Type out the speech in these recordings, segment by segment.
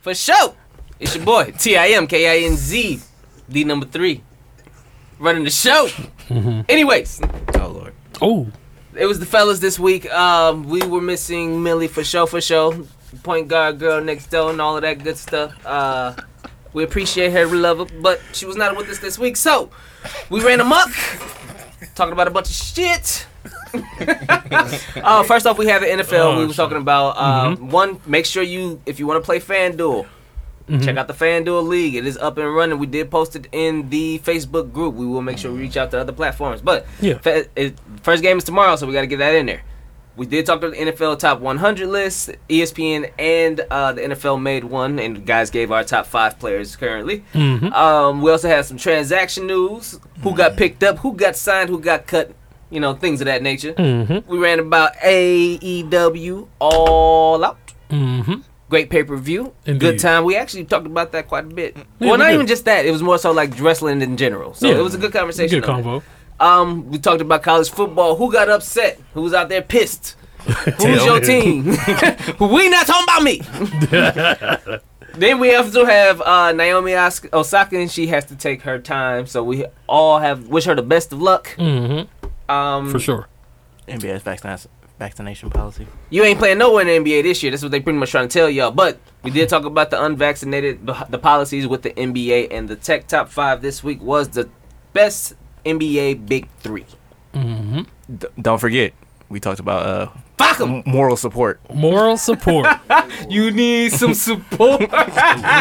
For sure. It's your boy, T I M K I N Z, D number three. Running the show. Anyways, oh Lord. Oh, It was the fellas this week. Um, we were missing Millie for show for show. Point guard girl next door and all of that good stuff. Uh, we appreciate her, we love her, but she was not with us this week. So we ran amok, talking about a bunch of shit. uh, first off, we have the NFL. we Oh, were talking about uh, one. Make sure you, if you want to play FanDuel, check out the FanDuel League. It is up and running. We did post it in the Facebook group. We will make sure we reach out to other platforms. But Yeah. fa- it, first game is tomorrow, so we got to get that in there. We did talk to the NFL top 100 list. ESPN and uh, the NFL made one, and guys gave our top five players currently. Um, we also had some transaction news. Who got picked up? Who got signed? Who got cut? You know, things of that nature. Mm-hmm. We ran about AEW All Out. Mm-hmm. Great pay per view. Good time. We actually talked about that quite a bit. Yeah, well, we not did. even just that. It was more so like wrestling in general. So Yeah. it was a good conversation. Good on convo. Um, we talked about college football. Who got upset? Who was out there pissed? Who's your team? we not talking about me. then we also have uh, Naomi Os- Osaka, and she has to take her time. So we all have wish her the best of luck. Mm-hmm. Um, For sure. NBA's vaccination vaccination policy. You ain't playing nowhere in the NBA this year. That's what they pretty much trying to tell y'all. But we did talk about the unvaccinated, the, the policies with the NBA, and the tech top five this week was the best NBA big three. Mm-hmm. D- don't forget, we talked about uh, Fuck 'em. m- moral support. Moral support. You need some support.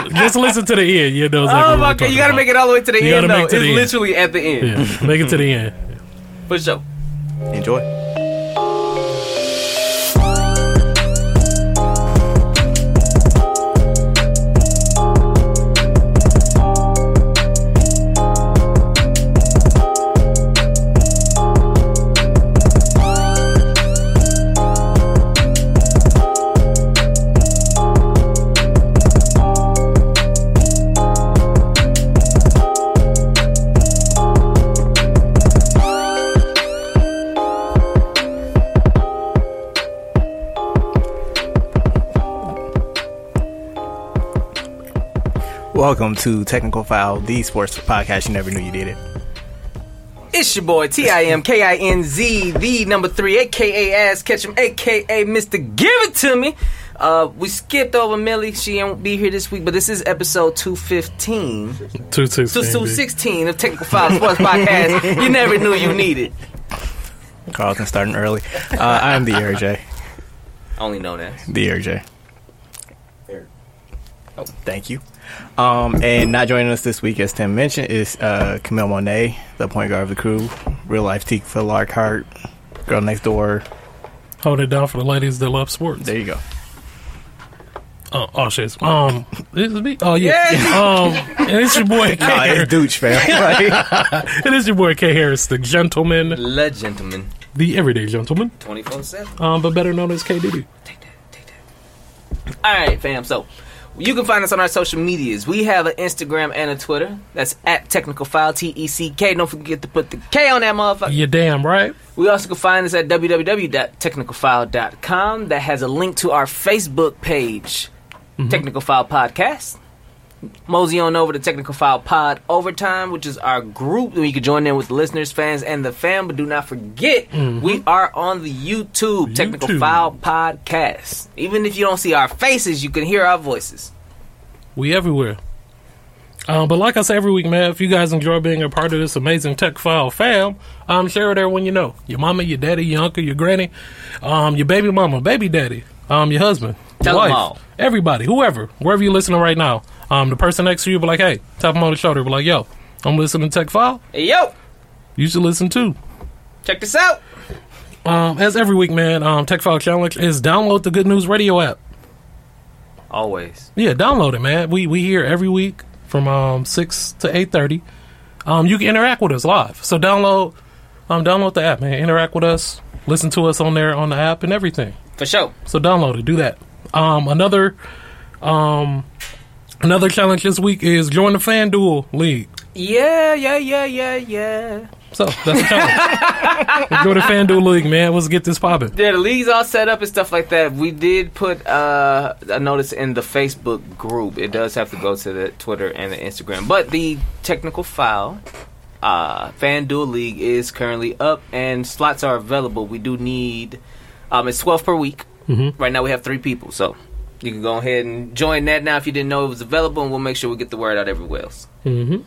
Just listen to the end. You know exactly oh my god, talking you gotta make it all the way to the You end gotta though. make it to It's the end. literally at the end. Yeah, make it to the end. For sure. Enjoy. Welcome to Technical File, the sports podcast you never knew you did it. It's your boy T I M K I N Z, the number three, aka Ass Ketchum, aka Mister Give It To Me. Uh, we skipped over Millie. She won't be here this week, but this is episode 215. Two six. 216 of Technical File Sports Podcast. You never knew you needed. Carlton starting early. Uh, I am the Air J. Only know that. The Air J. Oh, thank you. Um, and not joining us this week, as Tim mentioned, is uh, Camille Monet, the point guard of the crew, real life Teak for Larkhart, girl next door. Hold it down for the ladies that love sports. There you go. Oh, oh shit. Um, this is me. Oh yeah. Um, and it's your boy K. Nah, it's Dooch, fam. Like, It is your boy K. Harris, the gentleman, Le gentleman. the everyday gentleman, 24 7. um, but better known as K. Diddy. Take that, take that. All right, fam. So you can find us on our social medias. We have an Instagram and a Twitter. That's at Technical File, T E C K. Don't forget to put the K on that motherfucker. You damn right. We also can find us at www.technicalfile.com. That has a link to our Facebook page, mm-hmm. Technical File Podcast. Mosey on over to Technical File Pod Overtime, which is our group you can join in with the listeners, fans, and the fam. But do not forget, we are on the YouTube, Technical YouTube. File Podcast. Even if you don't see our faces, you can hear our voices. We everywhere. Um, but like I say every week, man, if you guys enjoy being a part of this amazing Tech File fam, um, share it everyone you know. Your mama, your daddy, your uncle, your granny, um, your baby mama, baby daddy, um, your husband, Tell your wife, everybody, whoever, wherever you're listening right now. Um, the person next to you be like, hey, tap them on the shoulder, be like, yo, I'm listening to Tech File. Hey, yo, You should listen too. check this out. Um, as every week, man, um, Tech File Challenge is download the Good News Radio app. Always. Yeah, download it, man. We we here every week from um six to eight thirty. Um, you can interact with us live. So download um download the app, man. Interact with us. Listen to us on there on the app and everything. For sure. So download it. Do that. Um, another um another challenge this week is join the FanDuel League. Yeah, yeah, yeah, yeah, yeah. So that's the challenge. Let's go to FanDuel League, man. Let's get this popping. Yeah, the league's all set up and stuff like that. We did put uh, a notice in the Facebook group. It does have to go to the Twitter and the Instagram. But the technical file, uh, FanDuel League, is currently up and slots are available. We do need, um, it's 12 per week. Mhm. Right now we have three people. So you can go ahead and join that now if you didn't know it was available, and we'll make sure we get the word out everywhere else. Mm-hmm.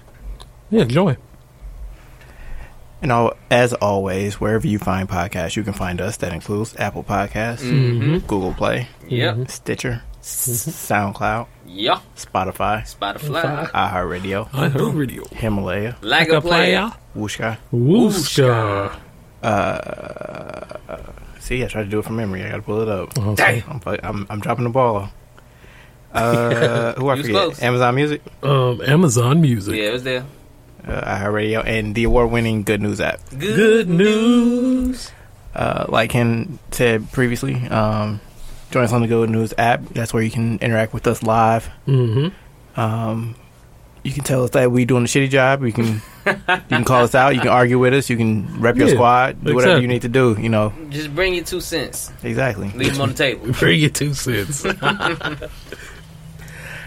Yeah, join. And all, as always, wherever you find podcasts, you can find us. That includes Apple Podcasts, Mhm. Google Play, Yep. Mhm. Stitcher, SoundCloud, Yeah. Spotify, Spotify. iHeartRadio, I heard radio. Himalaya, Like a player. Wooshka. Wooska. Uh, see, I tried to do it from memory. I got to pull it up. Okay. I'm, I'm, I'm dropping the ball. Uh, who I You forget? close. Amazon Music, Um, Amazon Music. Yeah, it was there. uh, iHeartRadio, and the award-winning Good News app. Good news. Uh, like Ken said previously, um, join us on the Good News app. That's where you can interact with us live. Mm-hmm. Um, you can tell us that we doing a shitty job. You can you can call us out. You can argue with us. You can rep your Yeah, squad. Do whatever exactly. you need to do. You know Just bring your two cents. exactly. Leave them on the table. Bring your two cents.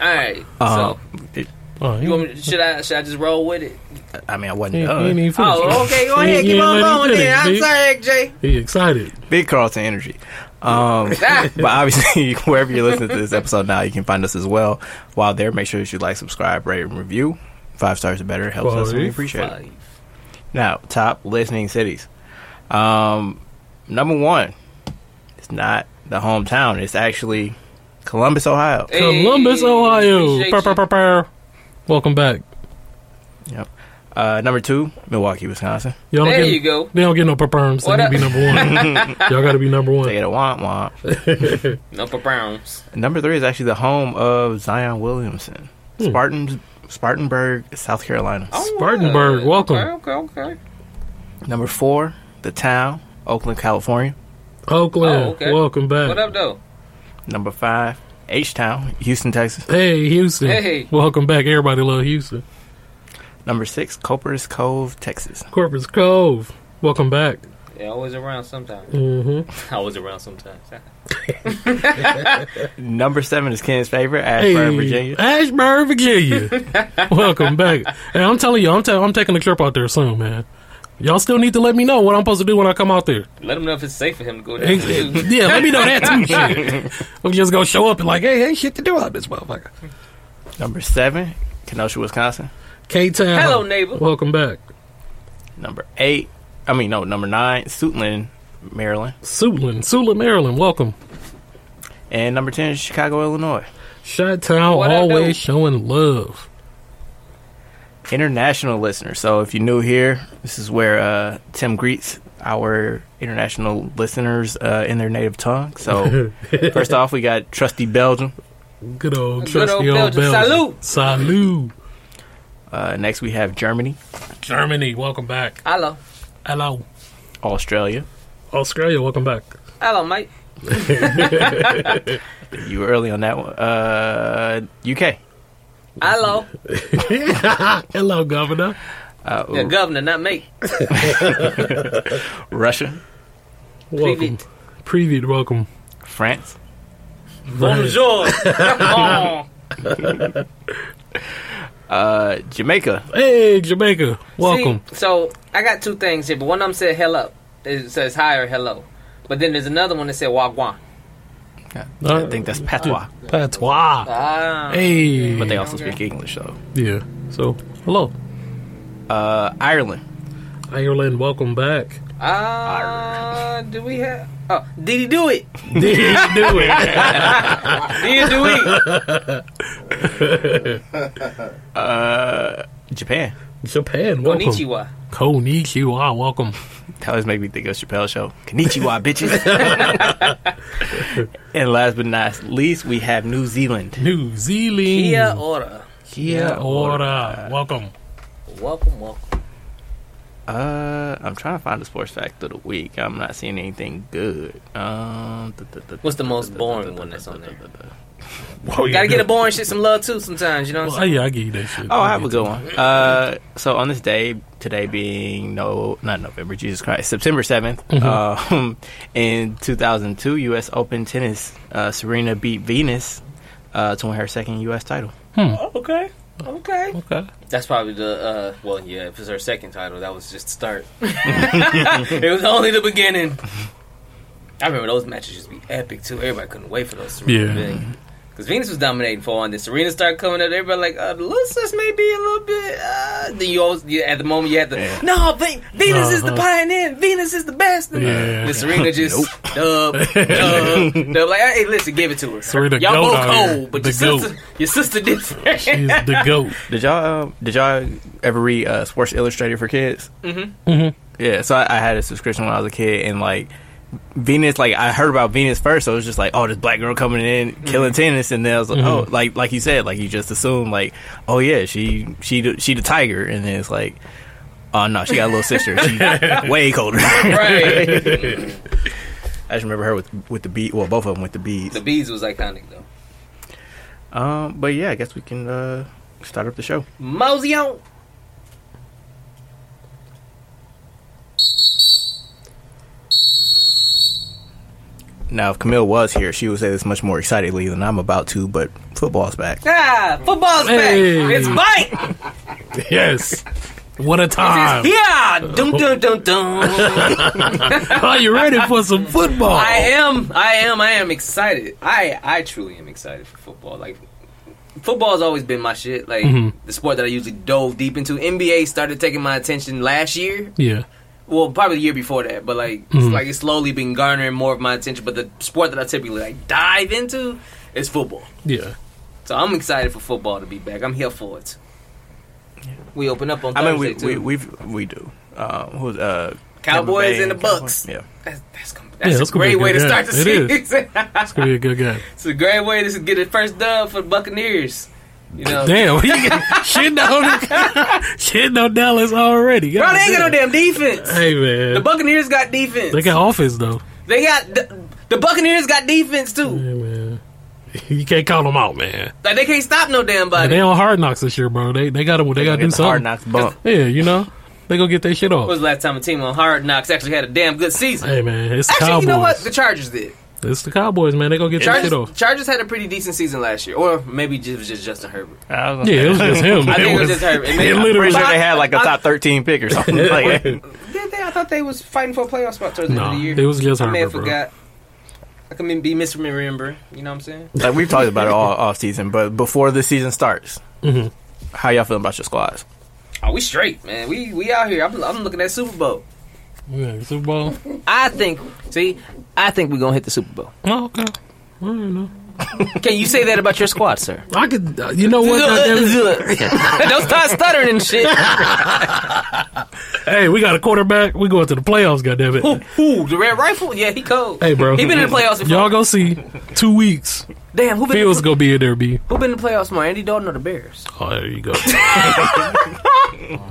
All right. Uh, so, it- Oh, you want me, should I should I just roll with it? I mean, I wasn't he ain't done. even finished. Oh, okay. Go He- ahead. he Keep on going finish, then. I'm B. sorry, XJ. He excited. Big Carlton energy. Um, but obviously, wherever you're listening to this episode now, you can find us as well. While there, make sure that you like, subscribe, rate, and review. Five stars or better helps us, and we Five. appreciate it. Now, top listening cities. Um, number one, it's not the hometown. It's actually Columbus, Ohio. Hey, Columbus, Ohio. appreciate Purr, purr, you. purr, purr. Welcome back. Uh, number two, Milwaukee, Wisconsin. Y'all don't There get, you go. They don't get no perms. They What need to up? be number one. Y'all got to be number one. They one. get a womp womp. No for Browns. Number three is actually the home of Zion Williamson, Hmm. Spartans, Spartanburg, South Carolina. Spartanburg, wow. welcome. Okay, okay, okay. Number four, the town, Oakland, California. Oakland, Oh, okay. welcome back. What up, though? Number five, H Town, Houston, Texas. Hey, Houston. Hey. Welcome back. Everybody love Houston. Number six, Copperas Cove, Texas. Corpus Cove. Welcome back. Yeah, always around sometimes. Mm-hmm. Always around sometimes. Number seven is Ken's favorite, Ashburn, Hey, Virginia. Ashburn, Virginia. welcome back. Hey, I'm telling you, I'm, ta- I'm taking a trip out there soon, man. Y'all still need to let me know what I'm supposed to do when I come out there. Let him know if it's safe for him to go Hey, there. hey, yeah, let me know that too. Shit. I'm just gonna show up and like, hey, ain't shit to do out this motherfucker. Number seven, Kenosha, Wisconsin. K Town. Hello, neighbor. Welcome back. Number eight, I mean, no, number nine, Suitland, Maryland. Suitland, Suitland, Maryland. Welcome. And number 10 is Chicago, Illinois. Shot Town always showing love. International listeners. So if you're new here, this is where uh, Tim greets our international listeners uh, in their native tongue. So first off, we got Trusty Belgium. Good old Good trusty old old Belgium. Belgium. Salute. Uh, next, we have Germany, Germany, welcome back. Hello. Hello. Australia. Australia, welcome back. Hello, mate. You were early on that one. Uh, UK. Hello. Hello, Governor. Uh, Yeah, governor, not me. Russia. Welcome. Preview, welcome. France. Bonjour. oh. Uh, Jamaica. Hey, Jamaica, welcome. See, so I got two things here, but one of them said hello. It says hi or hello. But then there's another one that said wagwan. I think that's patois. Patois. Ah. Hey. But they also Okay. speak English, though. Yeah. So, hello. Uh, Ireland. Ireland, welcome back. Ah. do we have? Oh, did he do it? Did he do it? Did he do it? Uh, Japan. Japan, welcome. Konnichiwa. Konnichiwa, welcome. That always make me think of Chappelle Show. Konnichiwa, bitches. and last but not least, we have New Zealand. New Zealand. Kia ora. Kia ora. Welcome. Welcome, welcome. Uh, I'm trying to find the sports fact of the week. I'm not seeing anything good. Um, What's the most boring one that's on there? th- th- Whoa, Gotta get a boring shit some love too sometimes, you know what I'm saying? yeah, I give you that shit. Oh, I I have a good one. Uh, so on this day, today being no, not November, Jesus Christ, September 7th, Mm-hmm. um, in 2002, U.S. Open tennis, uh, Serena beat Venus uh, to win her second U.S. title. Okay. Okay. Okay. That's probably the uh well yeah, if it's her second title, that was just the start. it was only the beginning. I remember those matches used to be epic too. Everybody couldn't wait for those Serena Yeah. Because Venus was dominating for one. Then Serena started coming up. Everybody like, uh, the little may be a little bit. Uh, then you always, you, at the moment, you had to, Yeah. no, Ve- Venus is the Uh-huh. pioneer. Venus is the best. And Yeah. then Serena just, dub, dub, dub. Like, hey, listen, give it to her. Serena Y'all goat both out here. cold, but The your goat. sister, your sister different. She's the goat. Did y'all um, did y'all ever read uh, Sports Illustrated for kids? mm-hmm. Mm-hmm. Yeah, so I, I had a subscription when I was a kid, and like Venus, like I heard about Venus first, so it was just like, oh, this black girl coming in killing tennis, and then I was like, oh, like like you said, like you just assume, like, oh yeah, she she the- she the tiger, and then it's like, oh no, she got a little sister, she way colder. Right. I just remember her with with the bead, well, both of them with the beads. the bees was iconic though. Um, but yeah, I guess we can uh start up the show. Mosey on. Now, if Camille was here, she would say this much more excitedly than I'm about to, but football's back. Ah, football's Hey. back. It's bite. Yes. What a time. Yeah. Dum dum dum dum. Are you ready for some football? I am. I am. I am excited. I I truly am excited for football. Like football's always been my shit. Like Mhm. the sport that I usually dove deep into. NBA started taking my attention last year. Yeah. Well, probably the year before that, but like it's like it's slowly been garnering more of my attention. But the sport that I typically like dive into is football. Yeah. So I'm excited for football to be back. I'm here for it. We open up on I mean, we too. we we've, we do. Uh, who's uh Cowboys Bay and the Cowboys? Bucks. Yeah. That's that's, gonna- Yeah, that's that's a great a way to good start the game. It is. season. It's going to be a good game. It's a great way to get a first dub for the Buccaneers. You know, Damn. you get- shitting on, shitting on Dallas already. bro, they ain't got no damn defense. Hey, man. The Buccaneers got defense. they got offense, though. They got the, the Buccaneers got defense too. Yeah, man. You can't call them out, man. Like they can't stop no damn And body. they on hard knocks this year, bro. They they got to they got to do Get the hard something. knocks bump. Yeah, you know they gonna get their shit When off. was the last time a team on Hard Knocks actually had a damn good season? Hey, man, it's Actually, Cowboys. you know what? The Chargers did. It's the Cowboys, man. They gonna get their shit Chargers, off. Chargers had a pretty decent season last year, or maybe it was just Justin Herbert. I was Yeah, say- it was just him. I think it was just Herbert. It It I'm literally- pretty sure they had like a top 13 pick or something. like, Did they? I thought they was fighting for a playoff spot towards the No, end of the year. it was just I may have Herbert, bro. forgot. I can be misremembering. You know what I'm saying? like we've talked about it all off season, but before the season starts, Mhm. how y'all feeling about your squads? Oh, we straight, man. We we out here. I'm, I'm looking at Super Bowl. Yeah, Super Bowl. I think. See, I think we're gonna hit the Super Bowl. Oh, okay. I don't know. Can you say that about your squad, sir? I could. Uh, you know what? Don't start stuttering and shit. Hey, we got a quarterback. We going to the playoffs. Goddamn it. Ooh, ooh, the red rifle. Yeah, he cold. Hey, bro. He been in the playoffs before. Y'all go see two weeks. Damn, who been Fields in, gonna be in there. B. who been in the playoffs more, Andy Dalton or the Bears? Oh, there you go.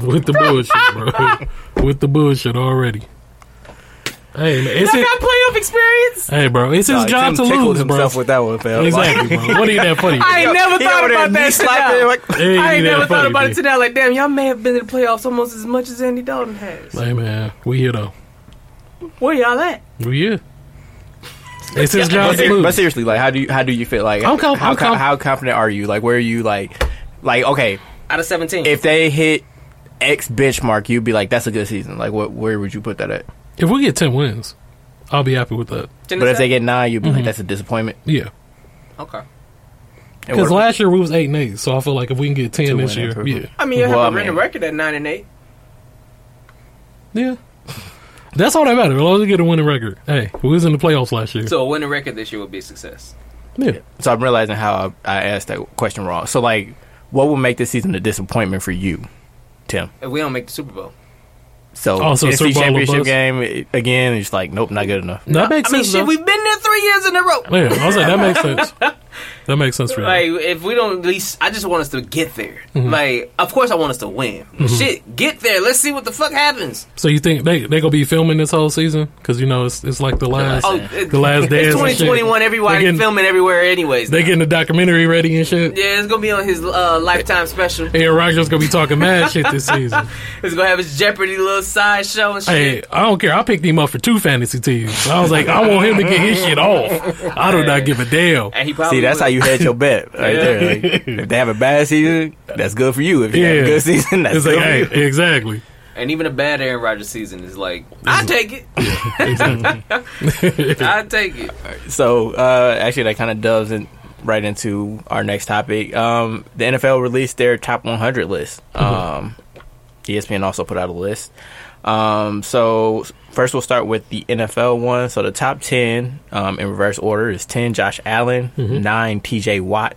With the bullshit, bro. With the bullshit already. Hey, man, it's I it. got playoff experience. Hey, bro, it's his Nah, job Tim to tickled lose, bro. himself with that one, fam. Exactly, bro. What ain't that funny? I ain't never He thought about that. till now. like- It I ain't that never thought funny, about B. it till now. Like, damn, y'all may have been in the playoffs almost as much as Andy Dalton has. Hey, man, we here though. Where y'all at? We here. It's his job But, to ser- but seriously, like, how do you how do you feel? Like, I'm com- how, I'm com- how confident are you? Like, where are you? Like, like okay, Out of 17. if they hit X benchmark, you'd be like, that's a good season. Like, what where would you put that at? If we get ten wins, I'll be happy with that. But if they get nine, you'd be Mm-hmm. like, that's a disappointment. Yeah, Okay. Because last year we was eight and eight, so I feel like if we can get ten this year, improvement. yeah, I mean, you Well, have a winning record at 9 and 8. yeah. That's all that matters. As long as we get a winning record. Hey, we was in the playoffs last year. So a winning record this year would be a success. yeah. so I'm realizing how I, I asked that question wrong. So, like, what would make this season a disappointment for you, Tim? If we don't make the Super Bowl. So, Oh, so NFC Super Bowl championship bust? game again, it's like, nope, not good enough. That makes I mean, sense. shit, we've been there three years in a row. Yeah, I was like, that makes sense. That makes sense for Like if we don't at least, I just want us to get there. Mm-hmm. Like of course I want us to win. Shit, get there. Let's see what the fuck happens. So you think they they gonna be filming this whole season? Because you know it's it's like the last Oh, the last day. It's 2021. They Everybody getting, filming everywhere, anyways. They now. getting the documentary ready and shit. yeah, it's gonna be on his uh, lifetime special. Aaron Rodgers gonna be talking mad shit this season. He's gonna have his Jeopardy little side show and shit. Hey. I don't care. I picked him up for two fantasy teams. I was like, I want him to get his shit off. I do not give a damn. And he probably See, that's how you hedge your bet right there. Like, if they have a bad season, that's good for you. If you have a good season, that's It's good like, for you. exactly. And even a bad Aaron Rodgers season is like, I take it. exactly. I take it. So uh, actually, that kind of doves in right into our next topic. Um, the NFL released their top 100 list. Um, ESPN also put out a list. Um, so first, we'll start with the NFL one. So the top 10 um, in reverse order is 10 Josh Allen, 9 TJ Watt,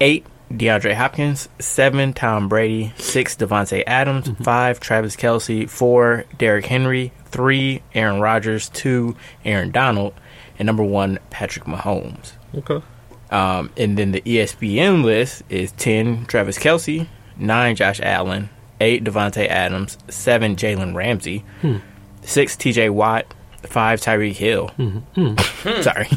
8 DeAndre Hopkins, 7 Tom Brady, 6 Davante Adams, 5 Travis Kelce, 4 Derrick Henry, 3 Aaron Rodgers, 2 Aaron Donald, and number 1 Patrick Mahomes. Okay. Um, and then the ESPN list is 10 Travis Kelce, 9 Josh Allen, 8 Davante Adams, 7 Jalen Ramsey, hmm. 6 TJ Watt, 5 Tyreek Hill. Hmm. Hmm. Sorry.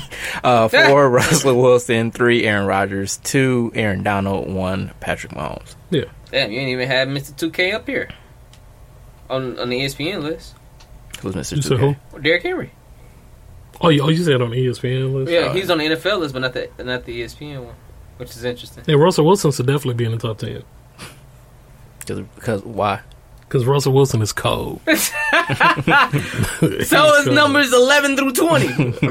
Uh, 4 Russell Wilson, 3 Aaron Rodgers, 2 Aaron Donald, 1 Patrick Mahomes. Yeah. Damn, you ain't even had Mr. 2K up here on on the ESPN list. Who's Mr. 2K? who? Derrick Henry. Oh, you, oh, you said on the ESPN list? Yeah, he's on the NFL list, but not the not the ESPN one, which is interesting. Yeah, Russell Wilson should definitely be in the top 10. Just because, why? Because Russell Wilson is cold. So his numbers eleven through twenty.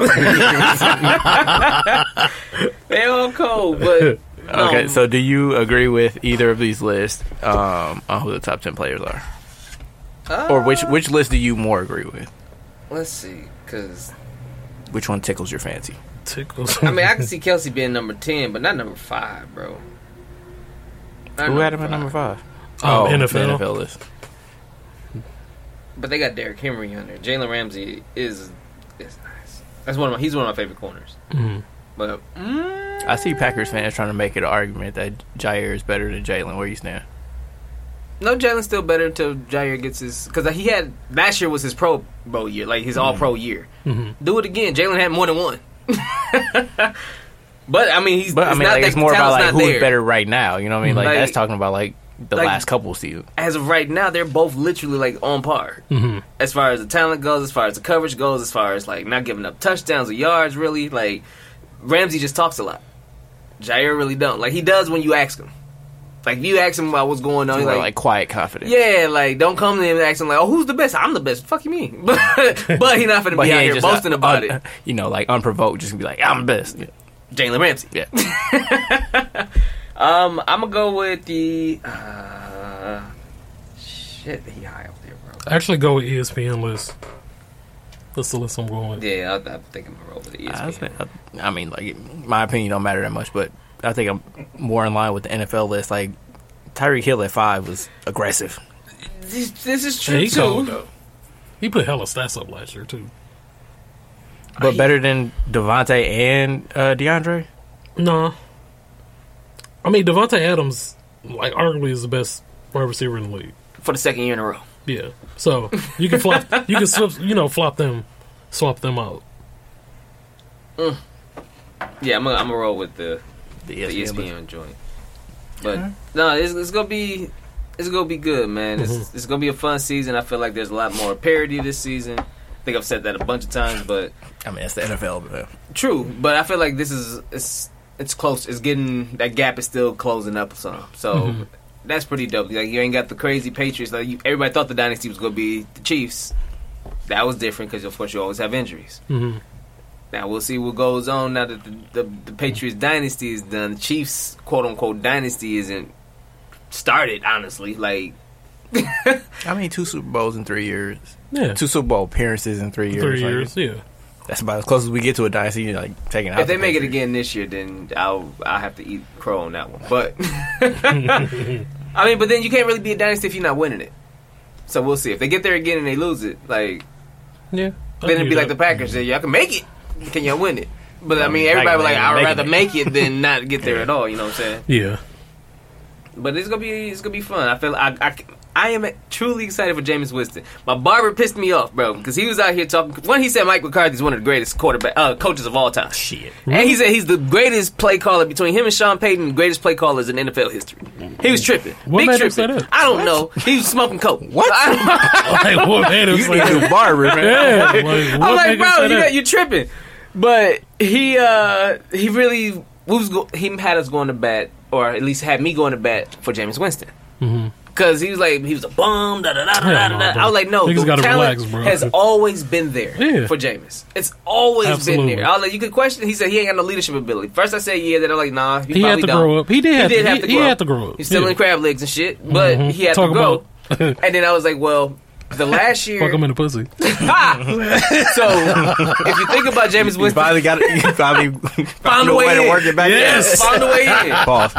they all cold, but no. Okay, so do you agree with either of these lists um, on who the top 10 players are? Or which which list do you more agree with? let's see, because Which one tickles your fancy? Tickles. I mean I can see Kelce being number ten, but not number five, bro. Not Who had him at number five? Oh, the NFL. NFL list. But they got Derrick Henry on there. Jalen Ramsey is is nice. That's one of my, he's one of my favorite corners. Mhm. But mm, I see Packers fans trying to make an argument that Jaire is better than Jalen. Where you stand? no, Jalen's still better until Jaire gets his because he had last year was his Pro Bowl year, like his All Pro year. Mhm. Do it again. Jalen had more than one. but I mean, he's But I mean, not like, that it's more about like who's there. better right now. You know what I mean? Like, Like- that's talking about like the like- last couple seasons. As of right now, they're both literally like on par Mhm. as far as the talent goes, as far as the coverage goes, as far as like not giving up touchdowns or yards. Really, like Ramsey just talks a lot. Jaire really don't. Like he does when you ask him. Like if you ask him about what's going on, he's like, like, quiet confidence. yeah, like don't come to him and ask him like, oh, who's the best? I'm the best. Fuck you mean? But but he not gonna But be he out ain't here just boasting uh, about un- it. You know, like unprovoked, just be like, I'm the best. Jalen Ramsey. Yeah. Um, I'm gonna go with the uh, shit. He high up there, bro. Actually, go with ESPN list. That's the list I'm going with. Yeah, I, I think I'm gonna roll with the E I, ESPN. think- I mean, like my opinion don't matter that much, but I think I'm more in line with the NFL list. Like Tyreek Hill at five was aggressive. This, this is Hey, true he cold, too. though. He put hella stats up last year, too. But better than Davante and uh, DeAndre? No. I mean, Davante Adams, like, arguably is the best wide receiver in the league. For the second year in a row. Yeah. So, you can flop, you can, swip, you know, flop them, swap them out. Yeah, I'm gonna, I'm gonna roll with the, The the ESPN, ESPN, joint. But no, it's, it's gonna be it's gonna be good, man. It's, it's gonna be a fun season. I feel like there's a lot more parity this season. I think I've said that a bunch of times, but I mean, it's the NFL. But, uh, True, but I feel like this is it's it's close. It's getting that gap is still closing up some. So that's pretty dope. Like you ain't got the crazy Patriots. Like you, everybody thought the dynasty was gonna be the Chiefs. That was different because of course you always have injuries. hmm Now we'll see what goes on now that the, the, the Patriots dynasty is done. The Chiefs quote unquote dynasty isn't started. Honestly, like I mean, two Super Bowls in three years. Yeah. Two Super Bowl appearances in three years. Three Like, years, yeah. That's about as close as we get to a dynasty. Like taking out. if they the make it again this year, then I'll I'll have to eat crow on that one. But I mean, but then you can't really be a dynasty if you're not winning it. So we'll see if they get there again and they lose it. Like Yeah. then it'd be like the Packers. Say, Y'all can make it, can y'all win it? But I I mean, mean, everybody was like, I would rather it. make it than not get there at all. You know what I'm saying? Yeah. But it's gonna be it's gonna be fun. I feel I I, I am truly excited for Jameis Winston. My barber pissed me off, bro, because he was out here talking. When he said Mike McCarthy's one of the greatest quarterback uh, coaches of all time. Shit. And he said he's the greatest play caller between him and Sean Payton, the greatest play callers in NFL history. He was tripping. What Big tripping. say? I don't know. He was smoking coke. What? like, what made him You say need a barber, man. Yeah, like, what I'm made like, bro, say you that? got you tripping. But he uh he really was go- he had us going to bat, or at least had me going to bat for Jameis Winston. Cause he was like he was a bum. Da, da, da, da, da, da. I was like, no, Niggas the talent relax, has always been there Yeah. for Jameis. It's always Absolutely. been there. I was like, you could question. He said he ain't got no leadership ability. First I said yeah, then I'm like, nah, he, He had to don't. grow up. He did have did to- have he- to he grow had up. to grow up. He's still Yeah. in crab legs and shit, but Mhm. he had Talk to grow. about- and then I was like, well, the last year. Fuck him in the pussy. so if you think about Jameis You Winston, finally got it. You finally found a a way way to in. work it back Yes. in. found a way in. Pause.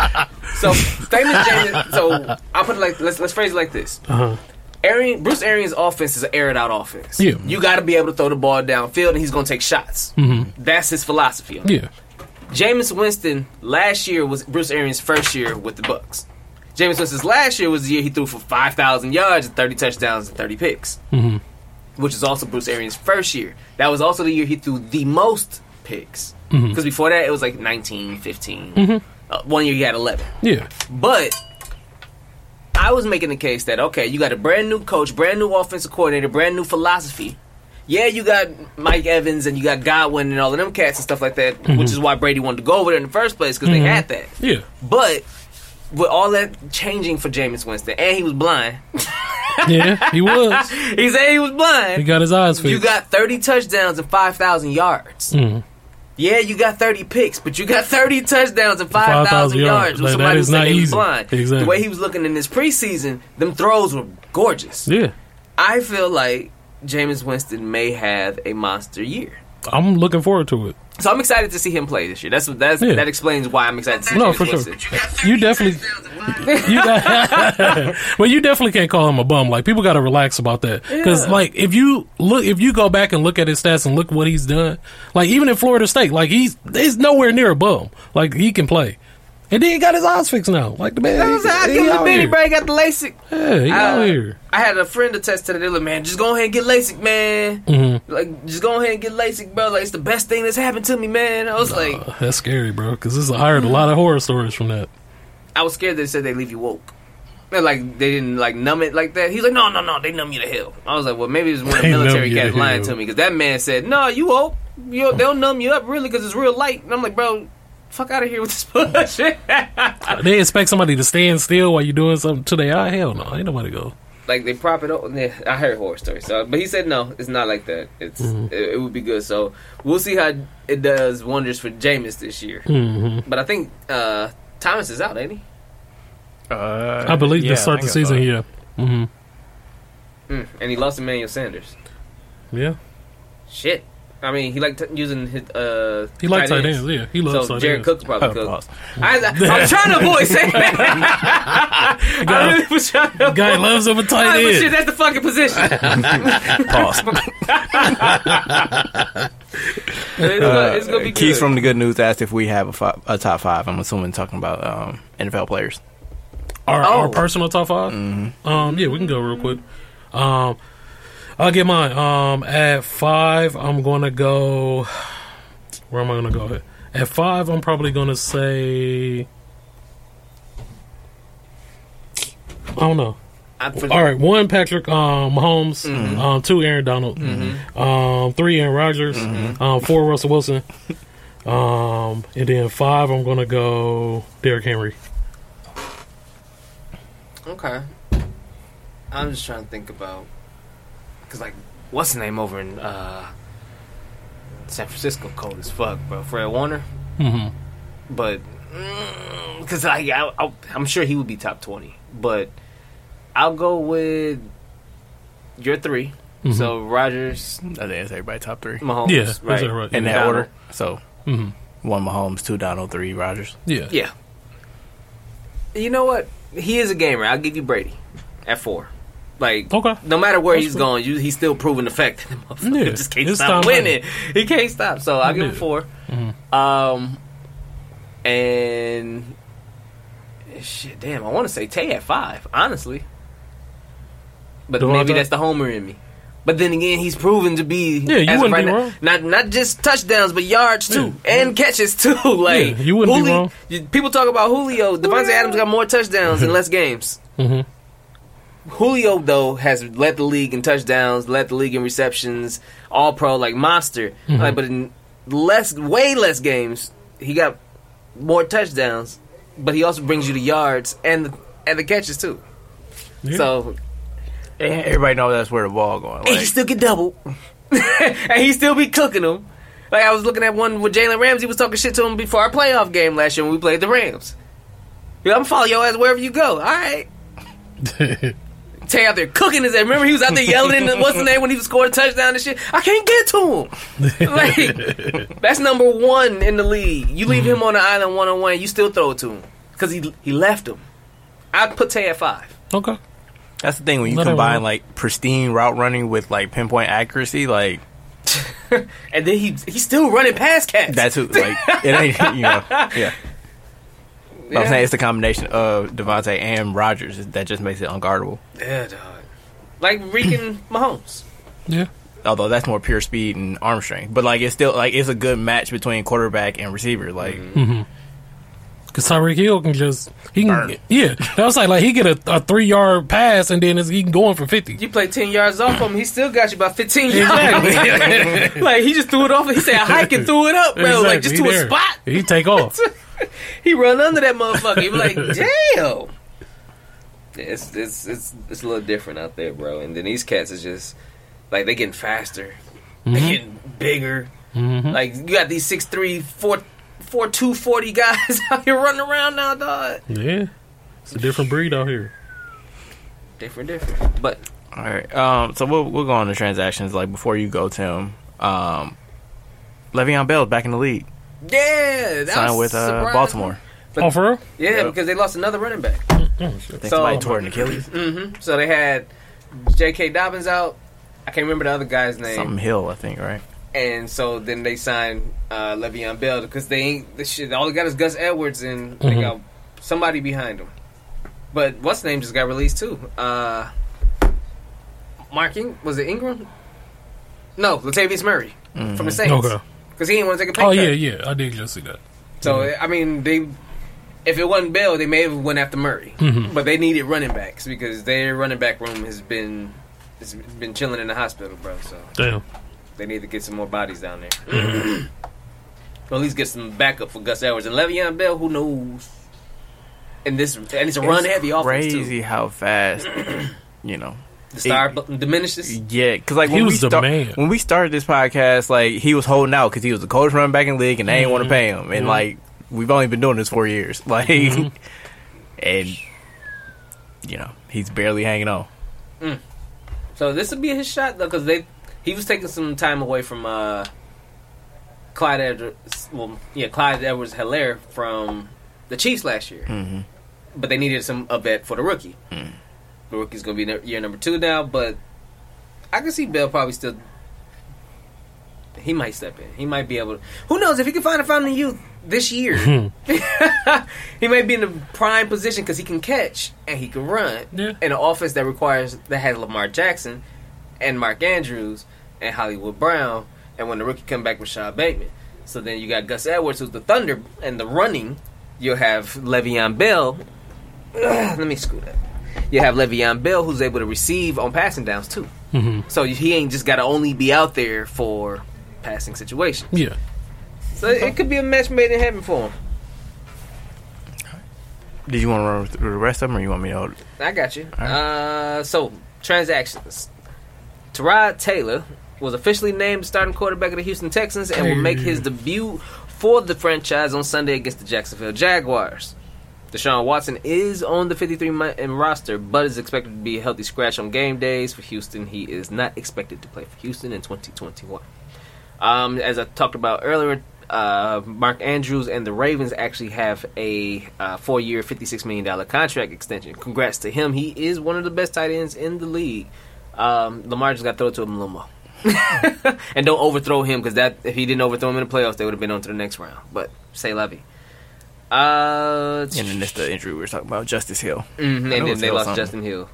So famous Jameis. So I'll put it like let's let's phrase it like this. Uh-huh. Arian, Bruce Arians' offense is an aired out offense. Yeah. You got to be able to throw the ball downfield, and he's going to take shots. That's his philosophy. Yeah. Jameis Winston last year was Bruce Arians' first year with the Bucks. Jameis Winston's last year was the year he threw for five thousand yards and thirty touchdowns and thirty picks, mm-hmm. which is also Bruce Arians' first year. That was also the year he threw the most picks mm-hmm. because before that it was like 19, 15. Mm-hmm. Uh, one year he had eleven. Yeah. But I was making the case that okay, you got a brand new coach, brand new offensive coordinator, brand new philosophy. Yeah, you got Mike Evans and you got Godwin and all of them cats and stuff like that, which is why Brady wanted to go over there in the first place because they had that. Yeah. But with all that changing for Jameis Winston, and he was blind. Yeah. He was. he said he was blind. He got his eyes fixed. You got 30 touchdowns and 5,000 yards. Mhm. Yeah, you got 30 picks, but you got 30 touchdowns and 5,000 5,000 yards. with Like, somebody who said he was blind. Exactly. The way he was looking in this preseason, them throws were gorgeous. Yeah. I feel like Jameis Winston may have a monster year. I'm looking forward to it. So I'm excited to see him play this year. That's that's Yeah. that explains why I'm excited to see No, Jameis for sure. Winston. You definitely, you got, well, you definitely can't call him a bum. Like people got to relax about that because, Yeah. like, if you look, if you go back and look at his stats and look what he's done, like even in Florida State, like he's he's nowhere near a bum. Like he can play, and then he got his eyes fixed now. Like the man, That was I he, give him the Benny here. Bray got the LASIK. Yeah, he out Uh, here. I had a friend attest to that. Like, man, just go ahead and get LASIK, man. Mm-hmm. Like, just go ahead and get LASIK, bro. Like, it's the best thing that's happened to me, man. I was like, Uh, that's scary, bro. Because I heard a lot of horror stories from that. I was scared they said they leave you woke. Like, they didn't like numb it like that. He's like, no, no, no, they numb you to hell. I was like, well, maybe it was one of the military cats lying hell. to me because that man said, no, you woke. You, they'll numb you up really because it's real light. And I'm like, bro, fuck out of here with this bullshit. They expect somebody to stand still while you're doing something to their eye. Hell no, ain't nobody go. like they prop it up. Yeah, I heard horror stories. So, but he said no, it's not like that. It's Mm-hmm. it, it would be good. So we'll see how it does wonders for Jameis this year. hmm But I think uh, Thomas is out, ain't he? Uh, I believe yeah, to start the think I saw season, it. yeah. hmm Mm. And he lost Emmanuel Sanders. Yeah. Shit. I mean, he liked t- using his. Uh, He likes tight ends, yeah. He loves So tight Jared ends. Cook's probably Oh, cook. pause. I, I'm trying to avoid saying that. I really was trying to Guy avoid- loves him a tight but shit, end. that's the fucking position. Pause. it's, gonna, it's gonna be Keith from the Good News asked if we have a, fi- a top five. I'm assuming talking about um, NFL players. Our, Oh. our personal top 5 Um, yeah, we can go real quick. Um, I'll get mine. Um, at five, I'm gonna go. Where am I gonna go? At, five, I'm probably gonna say. I don't know. All right, one Patrick um, Mahomes, um, two Aaron Donald, um, three Aaron Rodgers, um, four Russell Wilson, um, and then five I'm gonna go Derrick Henry. Okay. I'm just trying to think about because like what's the name over in uh, San Francisco? Cold as fuck, bro. Fred Warner, hmm but because I, I, I I'm sure he would be top twenty, but I'll go with your 3 Mhm. So Rodgers, I think that's everybody top three Mahomes, Yeah, that's right? right. in that Donald. order. So hmm one Mahomes, two Donald, three Rodgers. Yeah. Yeah. You know what? He is a gamer. I'll give you Brady at four. Like, Okay. no matter where That's he's cool. going, you, he's still proving the fact that the motherfucker Yeah, just can't it's stop winning. He can't stop. So I'll give him 4 Mm-hmm. Um, and shit, damn, I want to say Tay at five, honestly. But Davante? maybe that's the homer in me. But then again, he's proven to be Yeah, you wouldn't be now, wrong. Not not just touchdowns, but yards too, Yeah. and catches too. like Yeah, you wouldn't be wrong. you- People talk about Julio. Davante Adams got more touchdowns in less games. hmm Julio though has led the league in touchdowns, led the league in receptions, all pro like monster. Mm-hmm. Like, but in less, way less games, he got more touchdowns. But he also brings you the yards and the, and the catches too. Yeah. So And everybody knows that's where the ball going. and he still get double, and he still be cooking them. Like I was looking at one with Jalen Ramsey was talking shit to him before our playoff game last year when we played the Rams. Yeah, I'm gonna follow your ass wherever you go. All right. Tay out there cooking his ass. Remember he was out there yelling in the, what's the name when he was scoring a touchdown and shit. I can't get to him. Like that's number one in the league. You leave mm-hmm. him on the island one on one, you still throw it to him because he he left him. I'd put Tay at five. okay. that's the thing when you Nothing combine like pristine route running with like pinpoint accuracy, like And then he he's still running past cats. that's who. Like it ain't you know. Yeah. But I'm saying it's the combination of Davante and Rodgers that just makes it unguardable. yeah, dog. Like Reeking Mahomes. Yeah. Although that's more pure speed and arm strength, but like it's still like it's a good match between quarterback and receiver. Like mm-hmm. mm-hmm. Because Tyreek Hill can just he can Burn. yeah. That was like like he get a, a three yard pass and then it's, he can go in for fifty. You play ten yards off him, he still got you about fifteen yards. like he just threw it off. He said, "I hike and threw it up, bro. Like just Exactly. to He a spot." He take off. He run under that motherfucker. He be like, "Damn." It's it's it's it's a little different out there, bro. And then these cats is just like they getting faster, they getting bigger. Mhm. Like you got these six three four four two forty guys out here running around now, dog. Yeah. It's a different breed out here. Different, different. But All right. Um. So we'll we'll go on to transactions. Like before you go, Tim. Um. Le'Veon Bell's back in the league. Yeah, that Signed was with uh, surprising. Baltimore. But- oh, for real? Yeah, Yep. because they lost another running back. Oh, shit. So- somebody tore an Achilles. hmm So they had J.K. Dobbins out. I can't remember the other guy's name. Something Hill, I think. Right. And so then they signed uh, Le'Veon Bell because they ain't the shit. All they got is Gus Edwards and they Mhm. got somebody behind him. But what's the name just got released too? Uh, Mark Ing- was it Ingram? No, Latavius Murray from the Saints. Okay. Because he didn't want to take a pay Oh cut. yeah, yeah. I did just see that. So I mean, they if it wasn't Bell, they may have went after Murray, Mhm. but they needed running backs because their running back room has been has been chilling in the hospital, bro. So Damn. they need to get some more bodies down there. or at least get some backup for Gus Edwards and Le'Veon Bell. Who knows? And this and it's a run heavy offense Crazy how fast. you know. The star bu- diminishes. Yeah, because like He when we was the start, man. when we started this podcast, like he was holding out because he was the coldest running back in the league, and they didn't want to pay him. And Mhm. like we've only been doing this four years, like, Mhm. and you know he's barely hanging on. So this would be his shot though, because they he was taking some time away from uh, Clyde Edwards. Well, yeah, Clyde Edwards Helaire from the Chiefs last year, Mm-hmm. but they needed some a vet for the rookie. Mm. The rookie's gonna be ne- year number two now, but I can see Bell probably still. He might step in. He might be able to. Who knows if he can find a fountain youth this year? Hmm. he might be in the prime position because he can catch and he can run Yeah. in an offense that requires that has Lamar Jackson and Mark Andrews and Hollywood Brown, and when the rookie come back with Sean Bateman. So then you got Gus Edwards, who's the Thunder, and the running. You'll have Le'Veon Bell. Ugh, let me scoot up. You have Le'Veon Bell, who's able to receive on passing downs too. hmm So he ain't just got to only be out there for passing situations. Yeah. So it could be a match made in heaven for him. Did you want to run through the rest of them, or you want me to? Hold? I got you. All Uh, so transactions. Tyrod Taylor was officially named starting quarterback of the Houston Texans and will make his debut for the franchise on Sunday against the Jacksonville Jaguars. Deshaun Watson is on the 53-man roster, but is expected to be a healthy scratch on game days for Houston. He is not expected to play for Houston in 2021. Um, as I talked about earlier, uh, Mark Andrews and the Ravens actually have a uh, four-year, fifty-six million dollar contract extension. Congrats to him. He is one of the best tight ends in the league. Um, Lamar just got thrown to him a little more. and don't overthrow him because that if he didn't overthrow him in the playoffs, they would have been on to the next round. But say Levy. Uh, And then that's the injury we were talking about, Justice Hill. Mhm, and then they lost something. Justin Hill.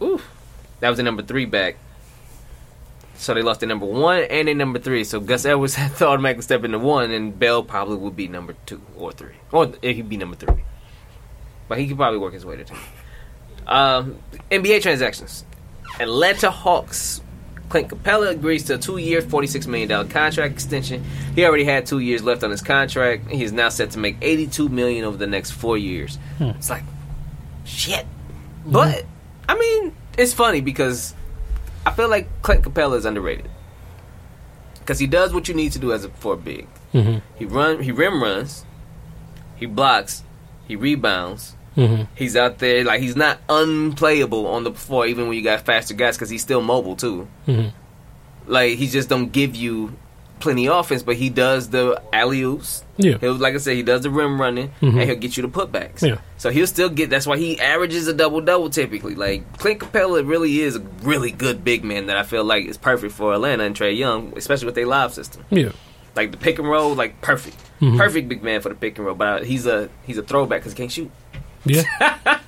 Ooh, that was the number three back. So they lost the number one and the number three. So Gus Edwards had to automatically step into one, and Bell probably would be number two or three, or he'd be number three. But he could probably work his way to two. Um, NBA transactions. Atlanta Hawks. Clint Capela agrees to a two-year, forty-six million dollar contract extension. He already had two years left on his contract. He is now set to make 82 million over the next four years. It's like shit. But I mean, it's funny because I feel like Clint Capela is underrated because he does what you need to do as a for a big. Mhm. He run, he rim runs, he blocks, he rebounds. Mhm. He's out there like he's not unplayable on the floor, even when you got faster guys because he's still mobile too. Mhm. Like he just don't give you plenty of offense, but he does the alley oops. Yeah. He'll, like I said, he does the rim running Mhm. and he'll get you the putbacks. Yeah. So he'll still get. That's why he averages a double double typically. Like Clint Capela really is a really good big man that I feel like is perfect for Atlanta and Trae Young, especially with their live system. Yeah. Like the pick and roll, like perfect, Mhm. perfect big man for the pick and roll. But uh, he's a he's a throwback because he can't shoot. Yeah.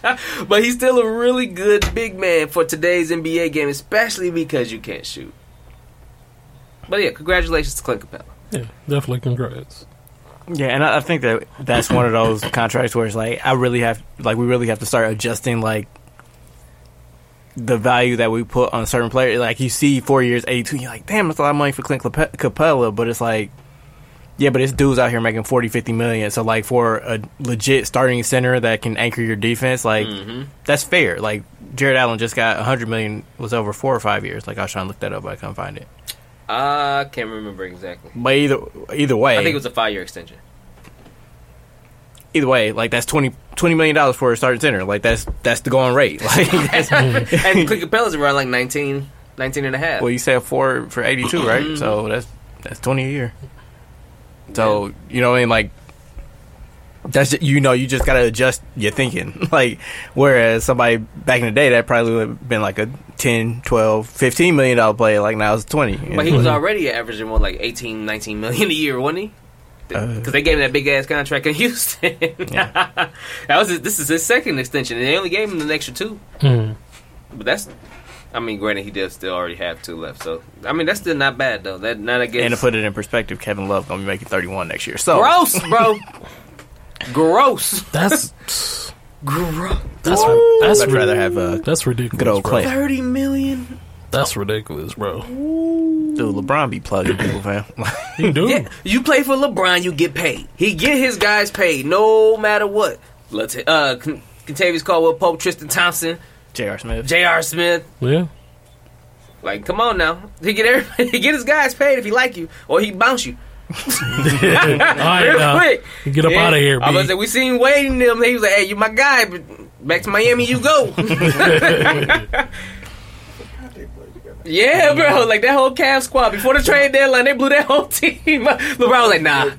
But he's still a really good big man for today's NBA game, especially because you can't shoot. But yeah, congratulations to Clint Capela. Yeah. Definitely congrats. Yeah, and I, I think that that's one of those contracts where it's like I really have, like, we really have to start adjusting like the value that we put on certain players. Like you see four years, eighty-two, you're like, damn, that's a lot of money for Clint Capela, but it's like. Yeah, but it's dudes out here making 40, 50 million. So, like, for a legit starting center that can anchor your defense, like, Mm-hmm. that's fair. Like, Jarrett Allen just got 100 million, was over four or five years. Like, I was trying to look that up, but I couldn't find it. I can't remember exactly. But either either way, I think it was a five year extension. either way, like that's 20, 20 million dollars for a starting center. Like that's that's the going rate. Like that's, and Clint Capela's around like 19, 19 and a half. well, you said four for eighty two, right? So that's that's twenty a year. So you know what I mean? Like that's ju- you know you just gotta adjust your thinking. Like whereas somebody back in the day that probably would have been like a 10, 12, 15 million dollar player. Like now it's twenty. But he was already averaging more like 18, 19 million a year, wasn't he? Uh, Because they gave him that big ass contract in Houston. that was his, this is his second extension, and they only gave him an extra two. Mhm. But that's, I mean, granted, he does still already have two left. So I mean, that's still not bad though. That not against and to put it in perspective, Kevin Love gonna be making thirty one next year. So gross, bro. gross. That's Gross. that's I'd that's rather have uh, that's ridiculous. good old bro. Clay. Thirty million. That's ridiculous, bro. Dude, LeBron be plugging people, fam. You do. Yeah, you play for LeBron, you get paid. He get his guys paid no matter what. Let's uh, Con- Kentavious Caldwell Pope, Tristan Thompson, J.R. Smith. J.R. Smith. Yeah. Like, come on now. He get everybody, he get his guys paid if he like you, or he bounce you All right, real now. quick. Get up Yeah. out of here, I was B. say we seen Wade and them. He was like, "Hey, you my guy, but back to Miami you go." yeah, bro. Like that whole Cavs squad before the trade deadline, they blew that whole team. LeBron was like, "Nah."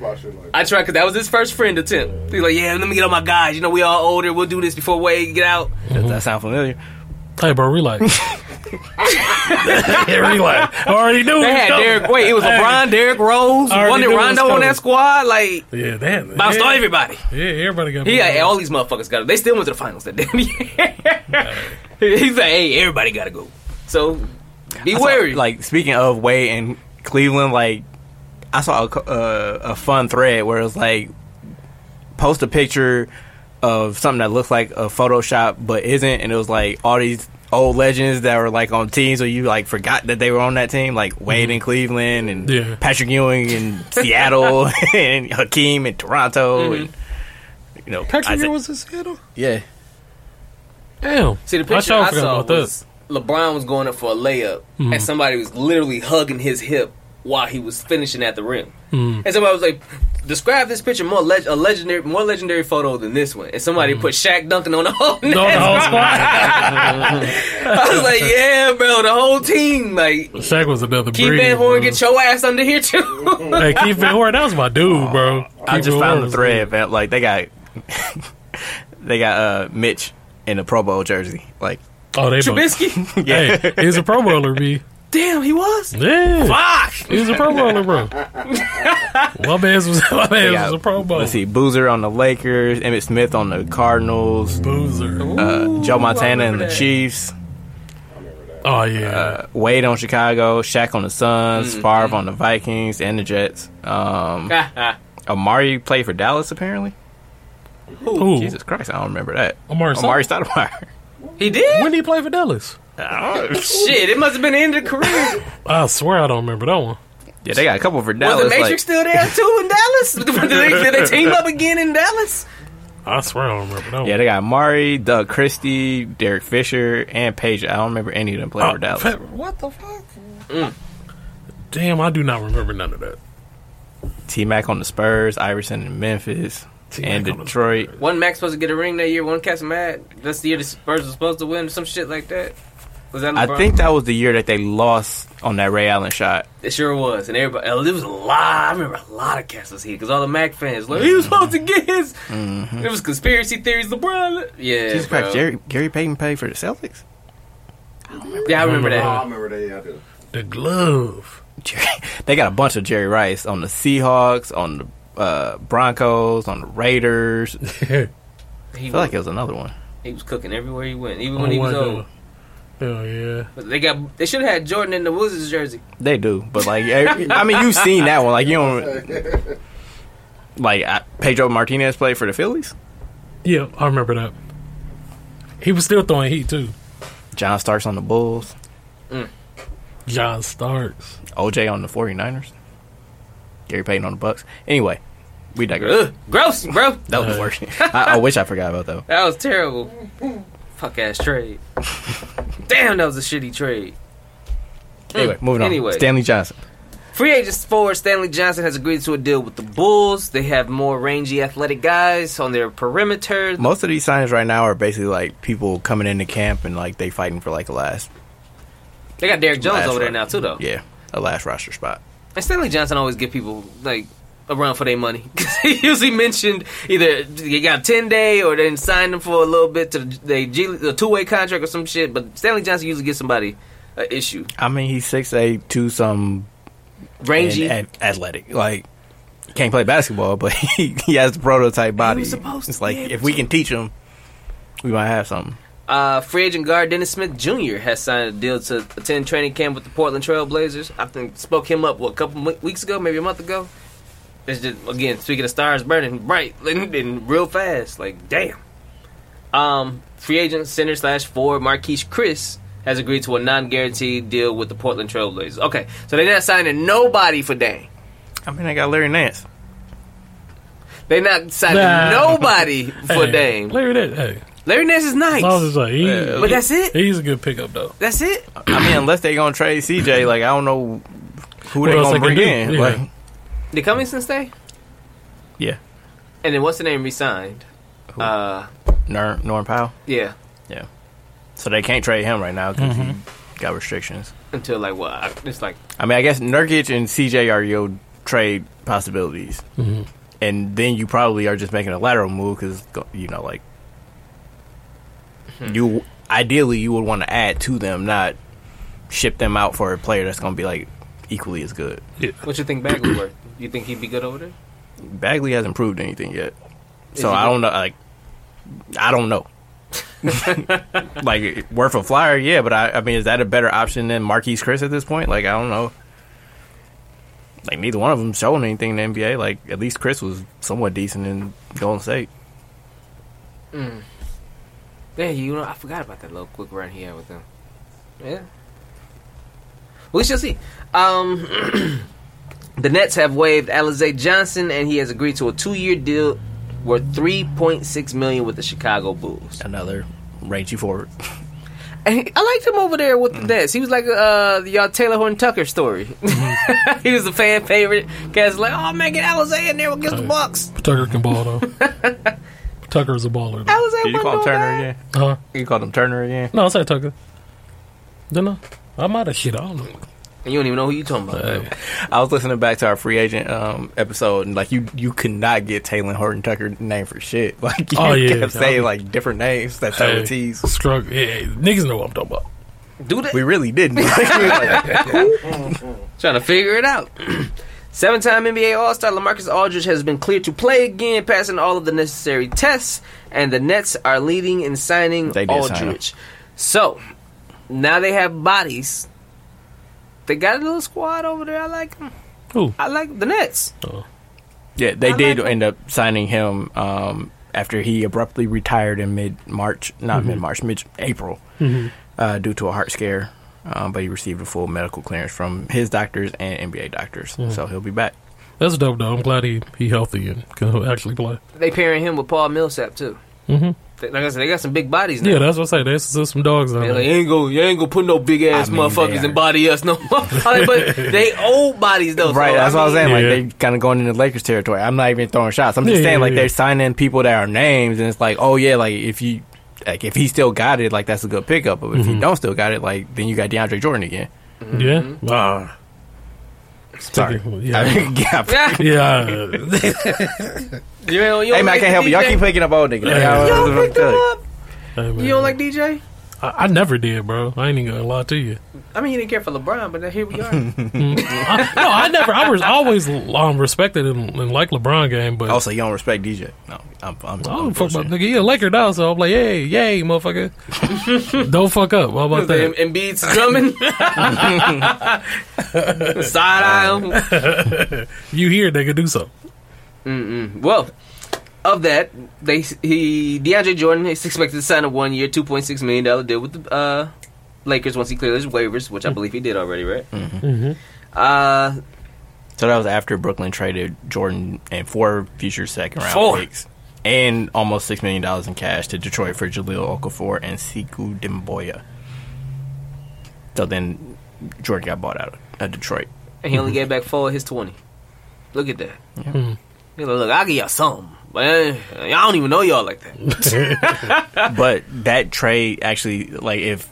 I tried because that was his first friend attempt. He's like, "Yeah, let me get all my guys. You know, we all older. We'll do this before Wade get out." Does that sound familiar? Hey, bro, relax. yeah, relax. I already knew. They it was had coming. Derrick. Wait, it was Hey. LeBron, Derrick Rose, I already one knew it was Rondo on coming. that squad. Like Yeah, damn. bounced yeah. on everybody. Yeah, everybody got. He got all these motherfuckers got. They still went to the finals that damn year. He's like, hey, everybody got to go. So be I saw- wary. like speaking of Wade and Cleveland, like I saw a, co- uh, a fun thread where it was like post a picture of something that looks like a Photoshop but isn't, and it was like all these old legends that were like on teams or you like forgot that they were on that team, like Wade in Cleveland and Yeah. Patrick Ewing in Seattle and Hakeem in Toronto, and you know, Patrick Ewing was in Seattle. yeah. Damn. See the I picture sure I, forgot saw about that. was LeBron was going up for a layup, Mhm. and somebody was literally hugging his hip while he was finishing at the rim. Hmm. And somebody was like, "Describe this picture more leg- a legendary, more legendary photo than this one." And somebody put Shaq dunking on the whole. No, the whole squad. I was like, "Yeah, bro, the whole team." Like, Shaq was another Keith breed. Van Horn, bro. get your ass under here too. Hey, Keith Van Horn, that was my dude, bro. I just Van found Horn the thread, man. Like they got they got uh Mitch in a Pro Bowl jersey. Like good. Oh, they both. Trubisky, yeah. Hey, he was a Pro Bowler, B. damn, he was. Yeah, Fuck. he was a Pro Bowler, bro. my man was my They man got- was a Pro Bowler. Let's see, Boozer on the Lakers, Emmitt Smith on the Cardinals, Boozer. uh, Joe Ooh, I Montana and the that. Chiefs, Oh yeah. uh, Wade on Chicago, Shaq on the Suns, Mm-hmm. Favre on the Vikings and the Jets. Um, Amar'e played for Dallas apparently. Who? Jesus Christ, I don't remember that. Amar'e Amar'e Stoudemire. He did. When did he play for Dallas? Oh, shit, it must have been the end of the career. I swear I don't remember that one. Yeah, they got a couple for Dallas. Was Dallas. the Matrix like- still there too in Dallas? did, they, did they team up again in Dallas? I swear I don't remember that yeah, they got Mari, Doug Christie, Derek Fisher, and Paige. I don't remember any of them playing Oh, for Dallas. fa- what the fuck? Damn, I do not remember none of that. T Mac on the Spurs, Iverson in Memphis, T-Mac and Detroit. Wasn't Max supposed to get a ring that year? One cat's mad. That's the year the Spurs were supposed to win some shit like that. Was that? I think that was the year that they lost on that Ray Allen shot. it sure was, and everybody. Uh, it was a lot. I remember a lot of cats was here because all the Mac fans like he was mm-hmm. supposed to get his. Mm-hmm. It was conspiracy theories. LeBron. Yeah, Jesus bro. Christ, Jerry, Gary Payton paid for the Celtics? Yeah, I remember mm-hmm. I that. I remember they had to. The glove. Jerry, they got a bunch of Jerry Rice on the Seahawks, on the uh, Broncos, on the Raiders. I He feel was, like it was another one. he was cooking everywhere he went, even Oh, when he was what old. Hell yeah. But they got. They should have had Jordan in the Wizards jersey. They do, but like, I mean, you've seen that one. Like, you don't. Like, uh, Pedro Martinez played for the Phillies. Yeah, I remember that. He was still throwing heat too. John Starks on the Bulls. John Starks. OJ on the 49ers. Gary Payton on the Bucks. Anyway, we digress. Ugh, gross, bro. That was uh, worse. I, I wish I forgot about that. That was terrible. Fuck ass trade. Damn, that was a shitty trade. Mm, anyway, moving on. Anyway. Stanley Johnson. Free agents forward Stanley Johnson has agreed to a deal with the Bulls. They have more rangy, athletic guys on their perimeter. Most of these signings right now are basically like people coming into camp and like they fighting for like a last, They got Derrick Jones last over there now too, though. Yeah, a last roster spot. And Stanley Johnson always give people like a run for their money. 'Cause he usually mentioned either you got a ten day or they signed them for a little bit to the a two way contract or some shit. But Stanley Johnson usually gets somebody an issue. I mean, he's six eight, two some Rangy. and a- athletic. Like can't play basketball, but he, he has the prototype body. was supposed to it's like if we can teach him, we might have something. Uh, free agent guard Dennis Smith Jr. has signed a deal to attend training camp with the Portland Trail Blazers. I think spoke him up what a couple weeks ago, maybe a month ago. It's just again speaking of stars burning bright and, and real fast. Like damn. Um, free agent center slash forward Marquese Chriss has agreed to a non-guaranteed deal with the Portland Trailblazers. Okay, so they're not signing nobody for Dame. I mean, I got Larry Nance. They're not signing Nah. nobody for Hey, Dame. Larry, that hey, Larry Nance is nice, as long as like he, Yeah. but that's it. he's a good pickup though. That's it. I mean, unless they're gonna trade CJ, like I don't know who they're gonna they bring in. Yeah. Like, Did Cummings stay? yeah, And then what's the name resigned? Who? Uh, Norm, Norm Powell. yeah. Yeah. So they can't trade him right now because Mhm. he got restrictions. Until like what? I- It's like I mean, I guess Nurkic and CJ are your trade possibilities, Mhm. and then you probably are just making a lateral move because you know, like you ideally you would want to add to them, not ship them out for a player that's going to be like equally as good. what you think Bagley worth? You think he'd be good over there? Bagley hasn't proved anything yet, Is so he I good? don't know. Like, I don't know. like worth a flyer, yeah, but I, I mean, is that a better option than Marquese Chriss at this point? Like, I don't know. Like neither one of them showing anything in the NBA. Like at least Chriss was somewhat decent in Golden State. Mm. Yeah, you know, I forgot about that little quick run he had with them. Yeah. We shall see. Um, the Nets have waived Alizé Johnson, and he has agreed to a two-year deal worth three point six million with the Chicago Bulls. Another rangy forward. And he- I liked him over there with the Nets. He was like uh, y'all Taylor Horn Tucker story. he was a fan favorite. Guys like, oh man, get Alizé in there against the Bucks. Tucker can ball though. Tucker's a baller. Though. Alizé Did you wasn't call him Turner that. again? Huh? You called him Turner again? No, I said Tucker. Didn't I? I might have shit. all don't know. And you don't even know who you talking about. Hey. I was listening back to our free agent um, episode, and like you, you could not get Talen Horton Tucker name for shit. Like you Oh, yeah. kept saying like different names that start Hey, with T's. Struggle. Yeah, niggas know what I'm talking about. Do that. We really didn't. Like, we were like, Trying to figure it out. Seven time NBA All Star LaMarcus Aldridge has been cleared to play again, passing all of the necessary tests, and the Nets are leading in signing They did sign. Aldridge. So, now they have bodies. They got a little squad over there. I like them. Who? I like the Nets. yeah, they I did like him. end up signing him um, after he abruptly retired in mid March, not mid March, mid April, uh, due to a heart scare. Um, but he received a full medical clearance from his doctors and NBA doctors, so he'll be back. That's dope though. I'm glad he he healthy and can actually play. They pairing him with Paul Millsap, too. Mhm. They- Like I said, they got some big bodies now. Yeah, that's what I say. There's, there's some dogs out They like, there. you ain't go, you ain't gonna put no big ass I mean, motherfuckers they and body us no more. I but they old bodies though. Right, so, that's what I was mean, saying. Like they kind of going into Lakers territory. I'm not even throwing shots. I'm just Yeah, saying yeah, like yeah. they're signing people that are names, and it's like, oh yeah, like if you like if he still got it, like that's a good pickup. But if Mm-hmm. he don't still got it, like then you got DeAndre Jordan again. Yeah. Mm-hmm. Wow. Sorry, Yeah. yeah. Yeah. yeah. You don't- you Hey don't man, I can't help it. Y'all keep picking up old niggas. Like, Yeah. Y'all picked him up. Hey, man. You don't like DJ? I, I never did, bro. I ain't even gonna lie to you. I mean, you didn't care for LeBron, but here we are. I, no, I never. I was always um, respected and, and liked LeBron game, but Also, you don't respect DJ. No, I'm. I'm, I don't I'm fuck about nigga. He a Laker now, so I'm like, yay, yay, motherfucker. don't fuck up. How about Em- that? Embiid's drumming. Side eye him. You here, nigga? Do something. Mm-mm. Well, of that, they he DeAndre Jordan is expected to sign a one year, two point six million dollar deal with the uh, Lakers once he clears his waivers, which I believe he did already, right? Mm-hmm. Uh, So that was after Brooklyn traded Jordan and four future second round Four. picks and almost six million dollars in cash to Detroit for Jahlil Okafor and Sekou Doumbouya. So then Jordan got bought out of Detroit. and he only gave back four of his twenty. Look at that. Mhm. He like, look, I'll give y'all some, but eh, y'all don't even know y'all like that. but that trade actually, like, if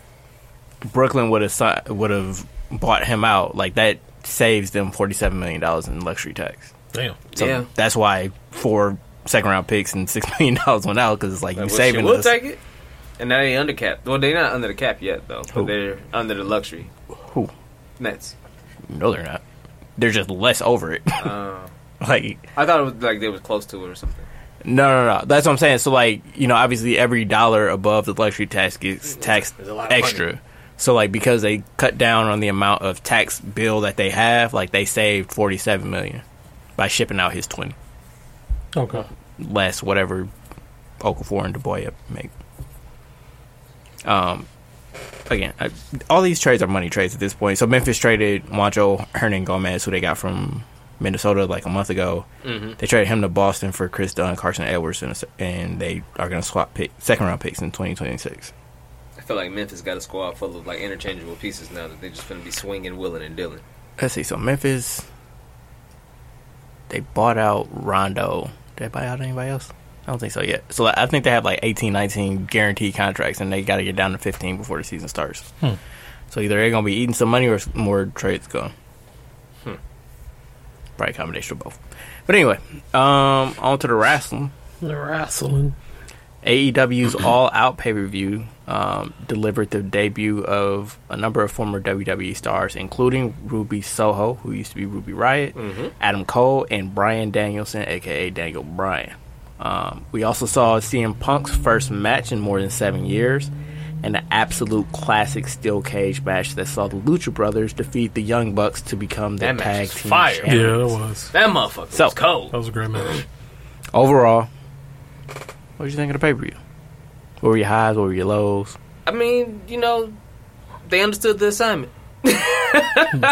Brooklyn would have would have bought him out, like that saves them forty seven million dollars in luxury tax. Damn. So Yeah. that's why four second round picks and six million dollars went out because it's like, Like, you well, saving shit, we'll us. take it. And now they under cap. Well, they're not under the cap yet, though. Who? But they're under the luxury. Who? Nets. No, they're not. They're just less over it. Uh, like, I thought it was like they was close to it or something. no, no, no. That's what I'm saying. So, like, you know, obviously every dollar above the luxury tax gets taxed There's a extra. So, like, because they cut down on the amount of tax bill that they have, like, they saved 47 million by shipping out his 20, Okay. less whatever Okafor and Doumbouya make. Um, again, I, all these trades are money trades at this point. So Memphis traded Juancho Hernangomez, who they got from Minnesota like a month ago. Mm-hmm. They traded him to Boston for Kris Dunn, Carson Edwards, and, and they are going to swap pick, second round picks in 2026. I feel like Memphis got a squad full of like interchangeable pieces now that they're just going to be swinging, willing, and dealing. Let's see. So Memphis, they bought out Rondo. Did they buy out anybody else? I don't think so yet. So I think they have like 18, 19 guaranteed contracts, and they got to get down to 15 before the season starts. Hmm. So either they're going to be eating some money or more trades going. Probably a combination of both. But anyway, um, on to the wrestling. They're wrestling. AEW's All Out pay per view um, delivered the debut of a number of former WWE stars, including Ruby Soho, who used to be Ruby Riott, Mm-hmm. Adam Cole, and Bryan Danielson, aka Daniel Bryan. Um, we also saw CM Punk's first match in more than seven years, and an absolute classic steel cage match that saw the Lucha Brothers defeat the Young Bucks to become the That match tag was team fire. Yeah, champions. that was. That motherfucker So- was cold. That was a great match. Overall, what did you think of the pay per view? What were your highs? What were your lows? I mean, you know, they understood the assignment.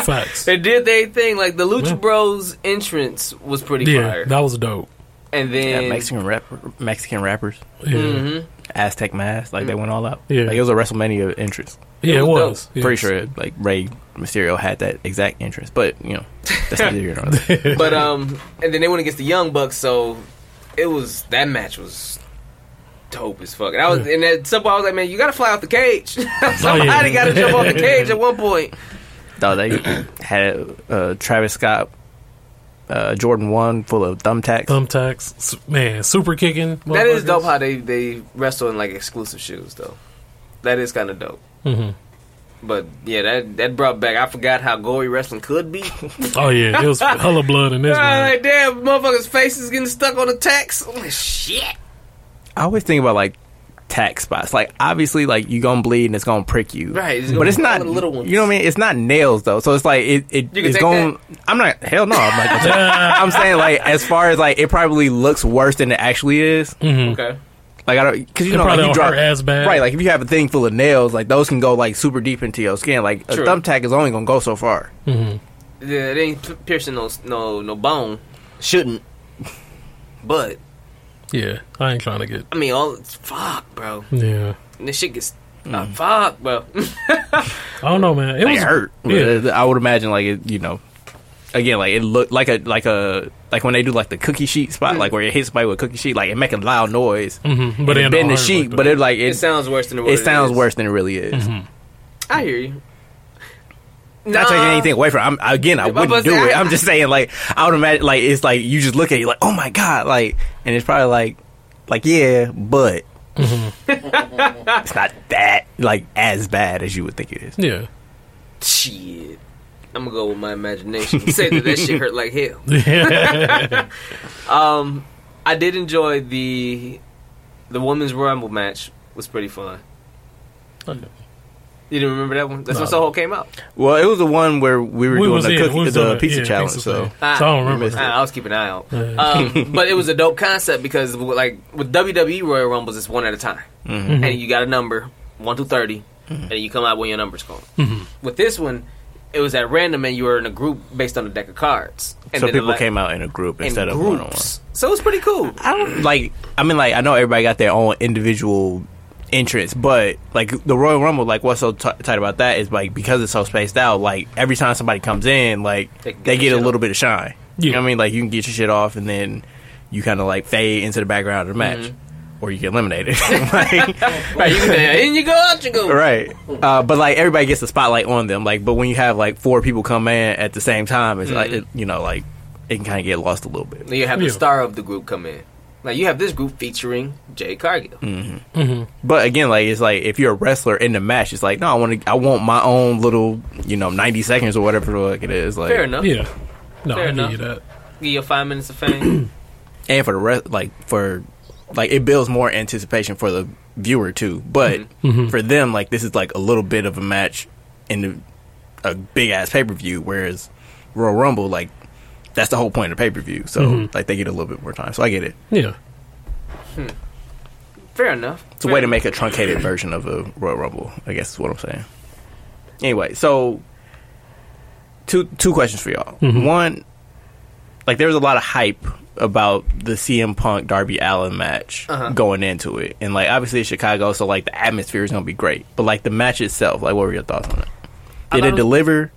Facts. They did their thing. Like the Lucha Yeah. Bros entrance was pretty Yeah, fire. that was dope. and Yeah, then Mexican rap, Mexican rappers. Yeah. Mhm. Aztec mask. Like they went all out. Yeah. like it was a WrestleMania entrance. Yeah, it It was was. Yeah. Pretty sure like Rey Mysterio had that exact entrance, but you know that's neither here nor there. But um, and then they went against the Young Bucks, so it was that match was dope as fuck. And I was, and at some point I was like, man, you gotta fly off the cage. Somebody yeah. gotta jump off the cage at one point. No, they had uh, Travis Scott, uh, Jordan one full of thumbtacks. Thumbtacks, man, super kicking. That is dope how they they wrestle in like exclusive shoes though. That is kind of dope. Mhm. But yeah, that that brought back. I forgot how gory wrestling could be. Oh yeah, it was hella blood in this one. like, damn, motherfuckers' faces getting stuck on the tacks. I'm like, shit. I always think about like tack spots. Like obviously, like you gonna bleed and it's gonna prick you, Right, it's but it's not the little ones. You know what I mean? It's not nails though, so it's like it. it You can it's take going. I'm not. Hell no. I'm not. I'm saying like as far as like it probably looks worse than it actually is. Okay. Like I don't because you It know probably like, you don't drop hurt as bad. right. Like if you have a thing full of nails, like those can go like super deep into your skin. Like a True. thumbtack is only gonna go so far. Mhm. Yeah, it ain't piercing no no no bone. Shouldn't. But Yeah, I ain't trying to get. I mean, all it's fuck, bro. Yeah, And this shit gets Mm. uh, fuck, bro. I don't know, man. It Like, was it hurt. Yeah. I would imagine like it. You know. Again, like it looked like a like a like when they do like the cookie sheet spot, like where it hits somebody with a cookie sheet, like it making loud noise. Mhm, but it it bend the sheet, like but that. it like it it, sounds worse than what it sounds is. worse than it really is. I hear you. Not taking anything away from. I'm, again, I wouldn't do it. I- I'm just saying, like I would imagine, like it's like you just look at it, like oh my god, like, and it's probably like, like yeah, but it's not that like as bad as you would think it is. Yeah, Shit. I'm gonna go with my imagination. Say that that shit hurt like hell. Um, I did enjoy the the women's rumble match. Was pretty fun. You didn't remember that one? That's when No. Soho came out. Well, it was the one where we were We doing was the in- cookie, we was the doing it, pizza yeah, challenge. pizza so thing. Ah, so I don't remember. missed it. I, I was keeping an eye out. Yeah. Um, but it was a dope concept because, like, with WWE Royal Rumbles, it's one at a time, Mm-hmm. and you got a number one through 30 and you come out when your number's called. Mm-hmm. With this one, it was at random, and you were in a group based on a deck of cards. And so then the people la- came out in a group in instead of one on one. groups. So it was pretty cool. I don't like. I mean, like I know everybody got their own individual entrance, but like the Royal Rumble, like what's so t- tight about that is like because it's so spaced out. Like every time somebody comes in, like They they, get get a shit little bit of shine. You know what I mean? Like you can get your shit off, and then you kind of like fade into the background of the match, Mm-hmm. or you get eliminated. like, Right, you can, in you go, out you go. right. Uh, but like everybody gets the spotlight on them. Like, but when you have like four people come in at the same time, it's like Mm-hmm. it, you know, like it can kind of get lost a little bit. You have Yeah. the star of the group come in. Like you have this group featuring Jade Cargill. Mm. But again, like it's like if you're a wrestler in the match, it's like no, I want to, I want my own little, you know, ninety seconds or whatever the fuck it is. Like, Fair enough. Yeah. No, Fair I enough. give you that. Give you five minutes of fame. and for the rest, like for, like it builds more anticipation for the viewer too. But Mm-hmm. for them, like this is like a little bit of a match in the a big ass pay per view, whereas Royal Rumble, like that's the whole point of pay per view. So Mm-hmm. like they get a little bit more time. So I get it. Yeah. Fair enough. It's a way to make a truncated version of a Royal Rumble, I guess is what I'm saying. Anyway, so two two questions for y'all. One, like there was a lot of hype about the CM Punk Darby Allin match Uh-huh. going into it, and like obviously it's Chicago, so like the atmosphere is gonna be great. But like the match itself, like what were your thoughts on it? Did thought it it was- deliver,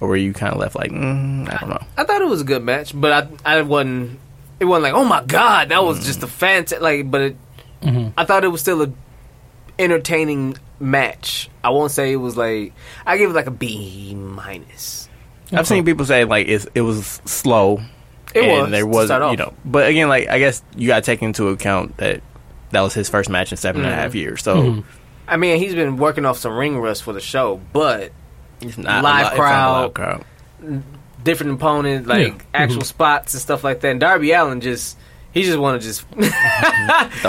or were you kind of left like, mm, I don't know? I thought it was a good match, but I I wasn't. It wasn't like, oh my god, that was just a fantastic. Like, but it, mm-hmm. I thought it was still a entertaining match. I won't say it was like. I give it like a B minus. I've seen people say like it's, it was slow. It and was, There to was, start you off. know, but again, like I guess you got to take into account that that was his first match in seven and a mm-hmm. half years. So mm-hmm. I mean, he's been working off some ring rust for the show, but it's not Live a lot, it's not a crowd. live crowd. different opponent, like Yeah. actual spots and stuff like that. And Darby Allin just. He just want to just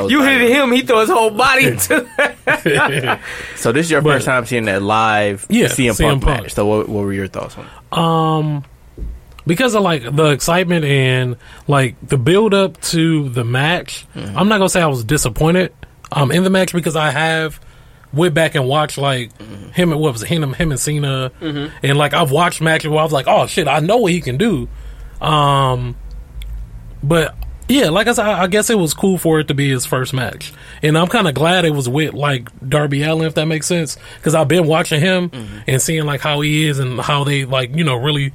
you hit him, he throw his whole body into. So this is your But- first time seeing that live Yeah, CM, CM Punk, Punk. match. So what, what were your thoughts on it? Um, because of like the excitement and like the build up to the match, I'm not gonna say I was disappointed um in the match because I have went back and watched like him and what was it, him him and Cena and like I've watched matches where I was like, oh shit, I know what he can do. Um, but Yeah, like I said, I I guess it was cool for it to be his first match, and I'm kind of glad it was with like Darby Allin, if that makes sense, because I've been watching him and seeing like how he is and how they like you know really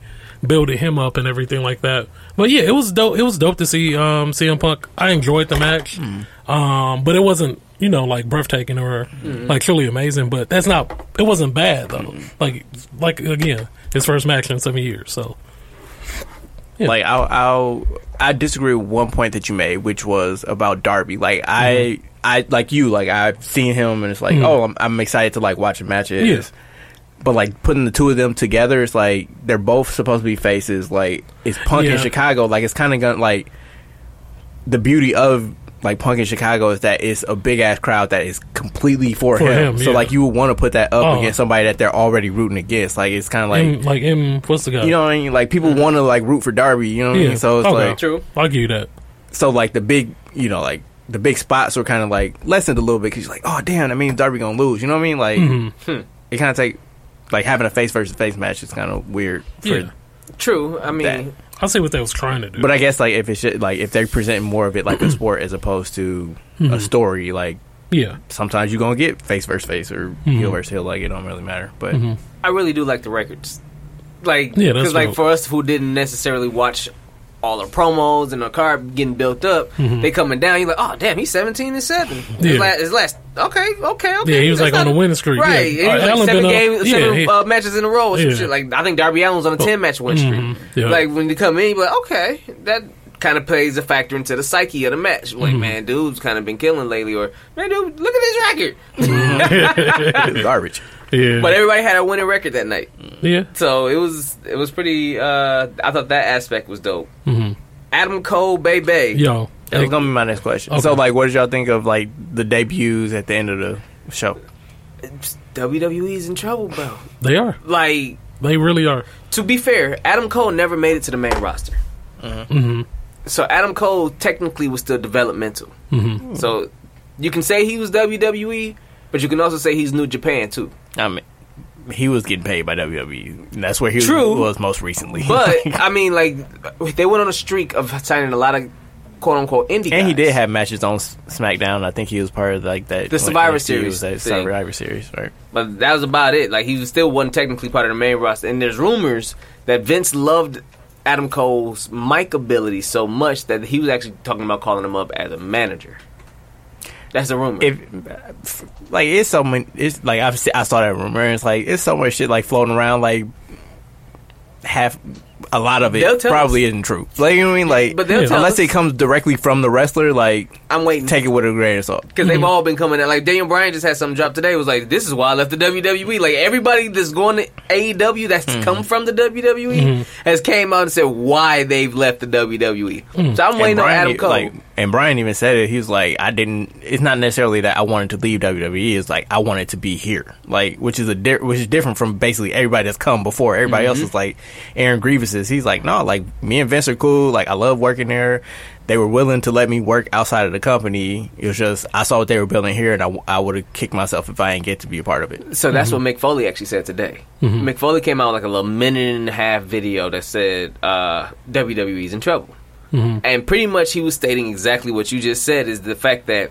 building him up and everything like that. But yeah, it was dope. It was dope to see um, CM Punk. I enjoyed the match, um, but it wasn't you know like breathtaking or mm-hmm. like truly amazing. But that's not. It wasn't bad though. Mm-hmm. Like like again, his first match in seven years. So Yeah. Like I'll, I'll I disagree with one point that you made, which was about Darby. Like I Mm-hmm. I like you, like I've seen him and it's like, mm-hmm. oh, I'm, I'm excited to like watch a match. It Yeah. But like putting the two of them together, it's like they're both supposed to be faces. Like it's Punk in Chicago. Like it's kind of gonna like the beauty of like Punk in Chicago is that it's a big ass crowd that is completely for, For him. him, So yeah. like you would want to put that up Oh. against somebody that they're already rooting against. Like it's kind of like M, like M, what's the guy? you know what I mean? Like people want to like root for Darby. You know what I Yeah. mean? So it's Okay. like True. I'll give you that. so like the big you know like the big spots were kind of like lessened a little bit because you're like oh damn that means Darby gonna lose. You know what I mean? Like Mhm. it kind of take like having a face versus face match is kind of weird. For, Yeah. True. I mean, That. I see what they was trying to do. But I guess like if it's just, like if they're presenting more of it like a sport as opposed to Mm-hmm. a story, like yeah, sometimes you're gonna get face versus face or Mm-hmm. heel versus heel. Like it don't really matter. But I really do like the records. Like, Yeah, that's because like dope. for us who didn't necessarily watch all the promos and the card getting built up, they coming down. You're like, oh damn, he's seventeen and seven. Mm-hmm. Yeah. His, last, his last, okay, okay, okay. Yeah, he was, That's like, on not- a winning streak, yeah. right? Uh, And he was like seven been up- games, yeah, seven he- uh, matches in a row. Or some Yeah. shit. Like I think Darby Allin was on a ten match win streak. Mhm, yeah. Like when you come in, you be like, okay, that kind of plays a factor into the psyche of the match. Like, Mm-hmm. man, dude's kind of been killing lately, or man, dude, look at his record. it's garbage. Yeah, But everybody had a winning record that night. yeah. So it was it was pretty. Uh, I thought that aspect was dope. Mhm. Adam Cole, Bay Bay. Yo, That was gonna be my next question. Okay. So like, what did y'all think of like the debuts at the end of the show? WWE's in trouble, bro. they are. Like They really are. to be fair, Adam Cole never made it to the main roster. hmm So Adam Cole technically was still developmental. hmm So you can say he was WWE, but you can also say he's New Japan too. I mean, he was getting paid by WWE. And that's where he True. was most recently. But I mean, like they went on a streak of signing a lot of quote unquote indie. and he did have matches on SmackDown. I think he was part of like that The Survivor Series that thing. Survivor Series, right? But that was about it. Like he was still wasn't technically part of the main roster. And there's rumors that Vince loved Adam Cole's mic ability so much that he was actually talking about calling him up as a manager. That's a rumor. If like it's so it's like I've I saw that rumor. And it's like it's so much shit like floating around. Like half, a lot of it probably us. isn't true. Like you know what I mean? Like But they'll Yeah. tell unless us. it comes directly from the wrestler, like I'm waiting. take it with a grain of salt. because they've mm-hmm. all been coming out. Like Daniel Bryan just had something drop today. It was like, this is why I left the WWE. Like everybody that's going to AEW that's mm-hmm. come from the WWE mm-hmm. has came out and said why they've left the WWE. So I'm waiting on Brian, Adam Cole. Like, and Brian even said it. He was like, "I didn't. It's not necessarily that I wanted to leave WWE. It's like I wanted to be here. Like, which is a di- which is different from basically everybody that's come before. Everybody else is like Aaron Grievous is. He's like, no, like me and Vince are cool. Like I love working there. They were willing to let me work outside of the company. It was just I saw what they were building here, and I, I would have kicked myself if I didn't get to be a part of it. So that's mm-hmm. what Mick Foley actually said today. Mm-hmm. Mick Foley came out with like a little minute and a half video that said uh, WWE's in trouble, mm-hmm. and pretty much he was stating exactly what you just said: is the fact that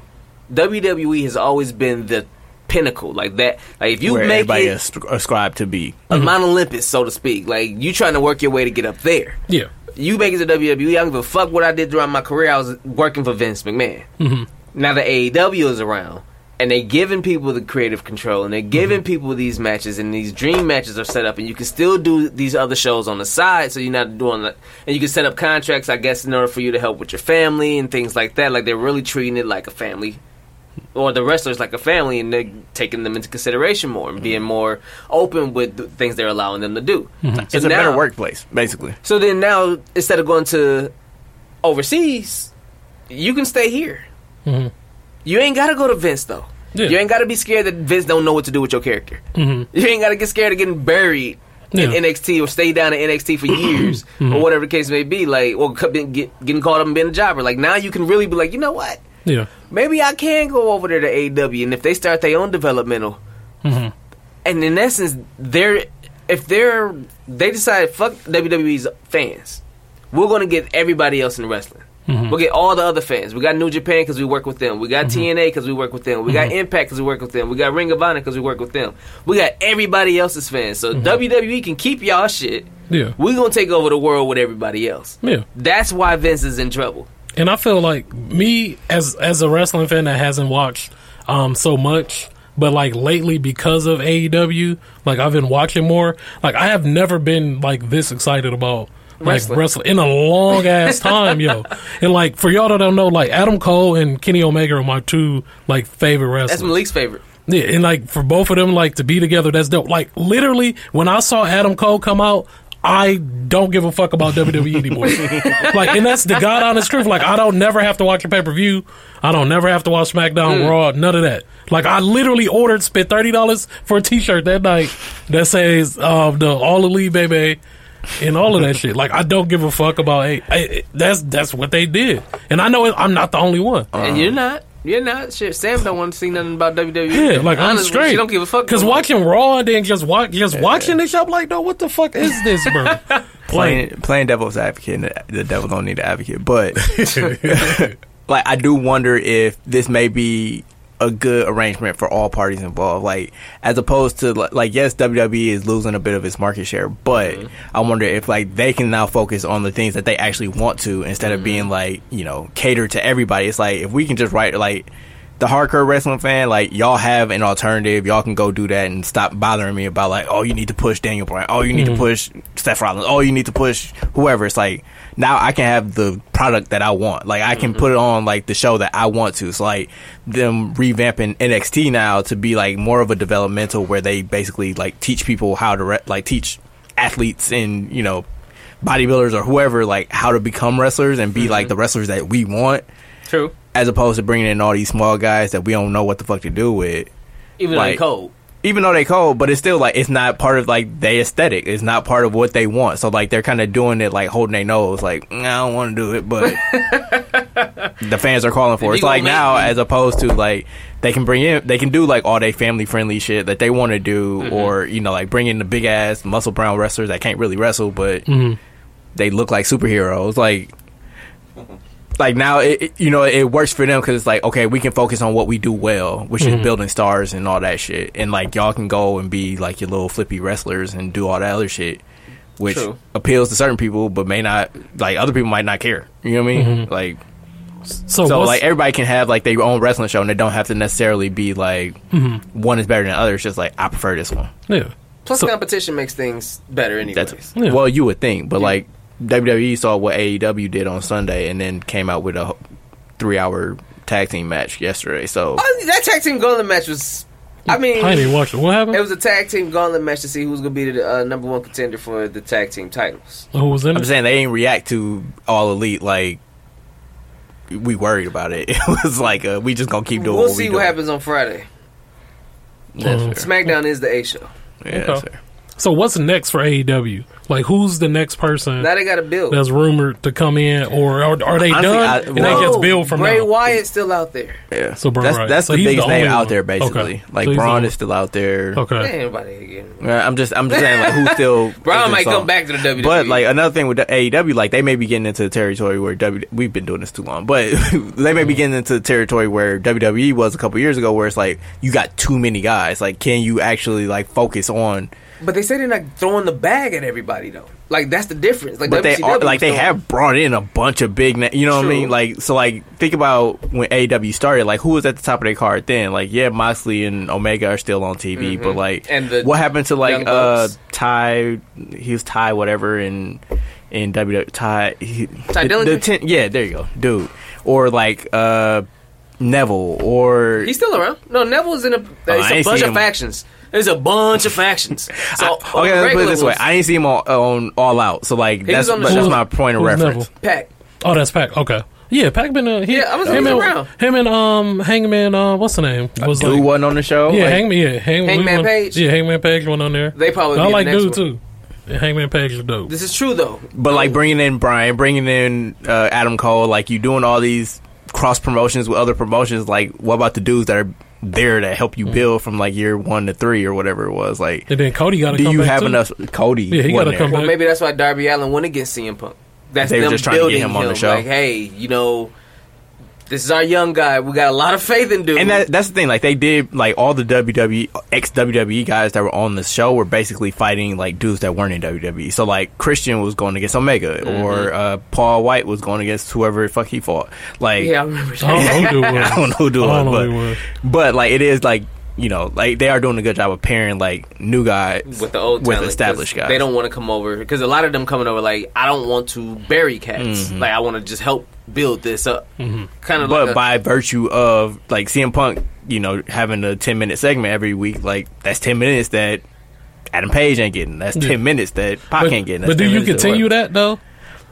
WWE has always been the pinnacle, like that. Like if you where make everybody it ascribed to be. a Mount Olympus, so to speak, like you trying to work your way to get up there. Yeah. You make it to WWE. I don't give a fuck what I did throughout my career. I was working for Vince McMahon. Mhm. Now the AEW is around, and they're giving people the creative control, and they're giving people these matches, and these dream matches are set up, and you can still do these other shows on the side, so you're not doing that. And you can set up contracts, I guess, in order for you to help with your family and things like that. Like they're really treating it like a family. Or the wrestlers like a family, and they're taking them into consideration more and being more open with the things they're allowing them to do. So It's a better workplace, basically. so then now, instead of going to overseas, you can stay here. Mhm. You ain't got to go to Vince though. Yeah. You ain't got to be scared that Vince don't know what to do with your character. Mhm. You ain't got to get scared of getting buried Yeah. in NXT or stay down in NXT for years or whatever the case may be. Like, or get, getting caught up and being a jobber. Like now, you can really be like, you know what? Yeah. Maybe I can go over there to AW, and if they start their own developmental, Mhm. and in essence, they're if they're they decide fuck WWE's fans, we're gonna get everybody else in wrestling. Mm-hmm. We'll get all the other fans. We got New Japan because we work with them. We got mm-hmm. TNA because we work with them. We got mm-hmm. Impact because we work with them. We got Ring of Honor because we work with them. We got everybody else's fans. So WWE can keep y'all shit. Yeah. We're gonna take over the world with everybody else. Yeah. That's why Vince is in trouble. And I feel like me as as a wrestling fan that hasn't watched um so much, but like lately because of AEW, like I've been watching more. Like I have never been like this excited about like Wrestling. wrestling, in a long ass time, yo. And like for y'all that don't know, like Adam Cole and Kenny Omega are my two like favorite wrestlers. That's Malik's favorite. Yeah, and like for both of them, like to be together, that's dope. Like literally, when I saw Adam Cole come out, I don't give a fuck about WWE anymore. like, and that's the god honest truth. Like, I don't never have to watch a pay per view. I don't never have to watch SmackDown, Raw, none of that. Like, I literally ordered, spent thirty dollars for a T-shirt that night that says uh, the All Elite baby. And all of that shit, like I don't give a fuck about. Hey, hey, that's that's what they did, and I know I'm not the only one. and you're not. You're not. Shit, Sam don't want to see nothing about WWE. Yeah, like I'm Honestly, straight. She don't give a fuck. Because no watching Raw and then just watch, just watching this, I'm like, no, what the fuck is this, bro? playing playing devil's advocate. And the, the devil don't need an advocate, but like I do wonder if this may be a good arrangement for all parties involved. Like as opposed to like, like yes, WWE is losing a bit of its market share, but mm-hmm. I wonder if like they can now focus on the things that they actually want to instead of mm-hmm. being like you know catered to everybody. It's like if we can just write like. The hardcore wrestling fan, like y'all have an alternative. Y'all can go do that and stop bothering me about like, oh, you need to push Daniel Bryan. Oh, you need to mm-hmm. push Seth Rollins. Oh, you need to push whoever. It's like now I can have the product that I want. Like I can mm-hmm. put it on like the show that I want to. So like them revamping NXT now to be like more of a developmental where they basically like teach people how to re- like teach athletes and you know bodybuilders or whoever like how to become wrestlers and be like mm-hmm. the wrestlers that we want True. as opposed to bringing in all these small guys that we don't know what the fuck to do with. Even Like- they cold. Even though they cold, but it's still like it's not part of like their aesthetic. It's not part of what they want. So like they're kind of doing it like holding their nose, like "Mm, I don't want to do it, but the fans are calling for. It. It's like now as opposed to like they can bring in they can do like all they family friendly shit that they want to do, Mm-hmm. or you know like bring in the big ass muscle brown wrestlers that can't really wrestle, but they look like superheroes. Like like now it, it- you know it works for them because it's like okay we can focus on what we do well which is mm-hmm. building stars and all that shit. And like y'all can go and be like your little flippy wrestlers and do all that other shit which True. appeals to certain people but may not like other people might not care. You know what i mean? Mm-hmm. Like So, so like everybody can have like their own wrestling show and they don't have to necessarily be like mm-hmm. one is better than the other. It's just like i prefer this one. Yeah, Plus, So- competition makes things better, anyways. Yeah. well you would think but like wwe saw what aew did on sunday and then came out with a three hour tag team match yesterday so Oh, that tag team gauntlet match was. I mean, I didn't watch it. What happened? it was a tag team gauntlet match to see who's gonna be the uh, number one contender for the tag team titles. Who was in I'm it? saying they didn't react to all elite like we worried about it. It was like uh, we just gonna keep doing. we'll what see we what doing. happens on Friday. That's Um, fair. SmackDown is the A show. Yeah, that's Okay. Fair. So what's next for AEW? Like, who's the next person Now they got to build. that's rumored to come in, or are, are they Honestly, done? I- and well- that gets billed from Bray now. Wyatt's still out there. Yeah. So Braun that's Wyatt. that's So the he's biggest the name only out there basically. Okay. Like So he's the Braun only- is still out there. Okay. Ain't nobody again. Yeah, I'm just I'm just saying like who's still Braun is might this come song? back to the WWE. But like another thing with the AEW, like they may be getting into the territory where W. We've been doing this too long, but they may be getting into the territory where WWE was a couple years ago, where it's like you got too many guys. Like, can you actually like focus on? But they say they're not throwing the bag at everybody though. Like that's the difference. Like But they are like they throwing- have brought in a bunch of big, na- you know what I mean? Like so, like think about when AW started. Like who was at the top of their card then? Like yeah, Moxley and Omega are still on TV, but like Mm-hmm. And the what happened to like uh. Ty? He was Ty whatever in in WWE. Ty he, Ty the, Dillinger? the ten, yeah, there you go, dude. Or like uh Neville or He's still around. No, Neville's in a. Oh, I It's a bunch of factions. There's a bunch of factions. So okay, let's put it this way. ones, I ain't see him on, on All Out, so like was that's on the that's show. my point of Who's reference. Neville? Pac. Oh, that's Pac. Okay. Yeah, Pac been uh, he, Yeah, I was- him he and, around. Him and um Hangman. Uh, what's the name? Was Dude like, wasn't on the show. yeah, Like, Hangman. Yeah, Hangman. we Hangman went- Page? Yeah, Hangman Page went on there. They probably. I be like the next dude one. too. Yeah, Hangman Page is dope. This is true though. But like bringing in Brian, bringing in uh, Adam Cole, like you doing all these cross promotions with other promotions. Like, what about the dudes that are there to help you mm-hmm. build from like year one to three or whatever it was? Like, And then Cody got to do come you back have too. enough? Cody, Yeah, he gotta come there. Well, maybe that's why Darby Allin went against CM Punk. That's They were them just trying to get building him on the show. Like, hey, you know, this is our young guy. We got a lot of faith in dude. And that, that's the thing. Like they did, like all the WWE ex WWE guys that were on the show were basically fighting like dudes that weren't in WWE. So like Christian was going against Omega, Mm-hmm. or uh, Paul White was going against whoever the fuck he fought. Like yeah, I remember that. I don't know who it was. I don't know who do I it, but, was. but like it is like you know like they are doing a good job of pairing like new guys with the old with established guys. They don't want to come over because a lot of them coming over like I don't want to bury cats. Mm-hmm. Like I want to just help build this up. Mm-hmm. Kind of but like a, by virtue of like CM Punk, you know, having a ten minute segment every week, like that's ten minutes that Adam Page ain't getting. That's Yeah. ten minutes that Pac But, ain't getting. but do you continue that though?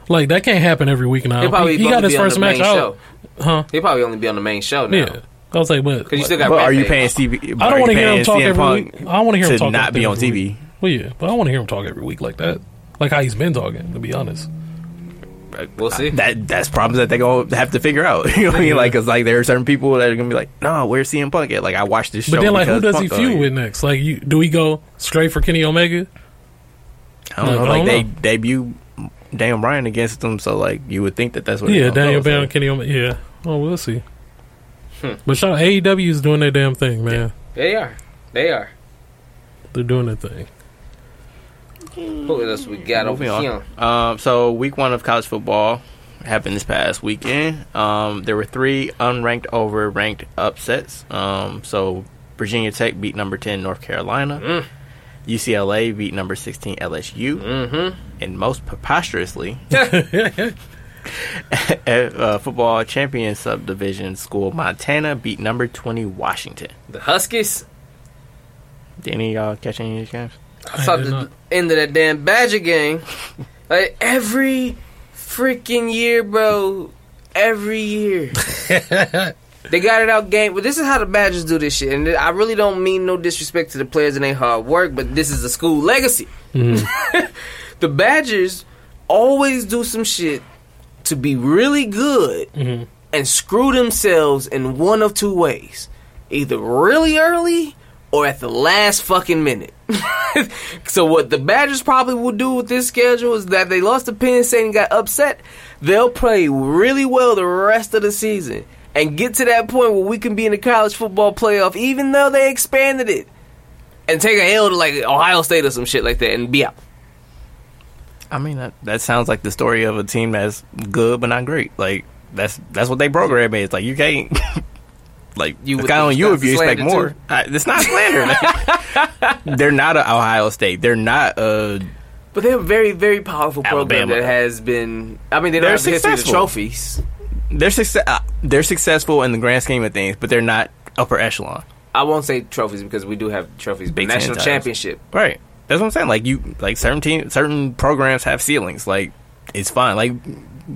Like that can't happen every week now. He'll probably He, he got his be on first the match main out, huh? he'll probably only be on the main show now. Yeah, I was like, but Because you still got. But are you paying Stevie? I don't want to hear him talk CM every Punk week. I want to hear him to talk not be on TV. week. Well, yeah, but I want to hear him talk every week like that, like how he's been talking. To be honest, We'll see. That that's problems that they gonna have to figure out. you know what I mean? Like, cause like there are certain people that are gonna be like, no, where's CM Punk at? Like, I watched this show. but then like who because does he feud with next? Like, you, do we go straight for Kenny Omega? I don't know. Like don't they know. debut Daniel Bryan against them, so like you would think that that's what. Yeah, Daniel go, so. Bryan, Kenny Omega. Yeah, oh, we'll see. Hmm. But shout out AEW is doing their damn thing, man. They are. They are. They're doing their thing. Who else we got over Moving here? on. Um, so week one of college football happened this past weekend. Um, there were three unranked over ranked upsets. Um, so Virginia Tech beat number ten North Carolina. Mm. UCLA beat number sixteen LSU, Mm-hmm. and most preposterously, uh, football champion subdivision school Montana beat number twenty Washington. The Huskies. Did any of y'all catch any of these games? I saw did the not. end of that damn Badger game. Like every freaking year, bro. Every year. they got it out game. But this is how the Badgers do this shit. And I really don't mean no disrespect to the players and their hard work, but this is a school legacy. the Badgers always do some shit to be really good Mhm. and screw themselves in one of two ways. Either really early or at the last fucking minute. so what the Badgers probably will do with this schedule is that they lost to Penn State and got upset. They'll play really well the rest of the season and get to that point where we can be in the college football playoff, even though they expanded it, and take a L to like Ohio State or some shit like that and be out. I mean, that that sounds like the story of a team that's good but not great. Like that's that's what they program is. Like you can't. Like You would on you if you expect more. I, it's not slander. man. They're not a Ohio State. They're not a. But they're a very, very powerful program Alabama. that has been. I mean, they don't They're have the history of successful. trophies. They're success. Uh, they're successful in the grand scheme of things, but they're not upper echelon. I won't say trophies because we do have trophies. Big national titles. championship. Right. That's what I'm saying. Like you, like certain team, certain programs have ceilings. Like it's fine. Like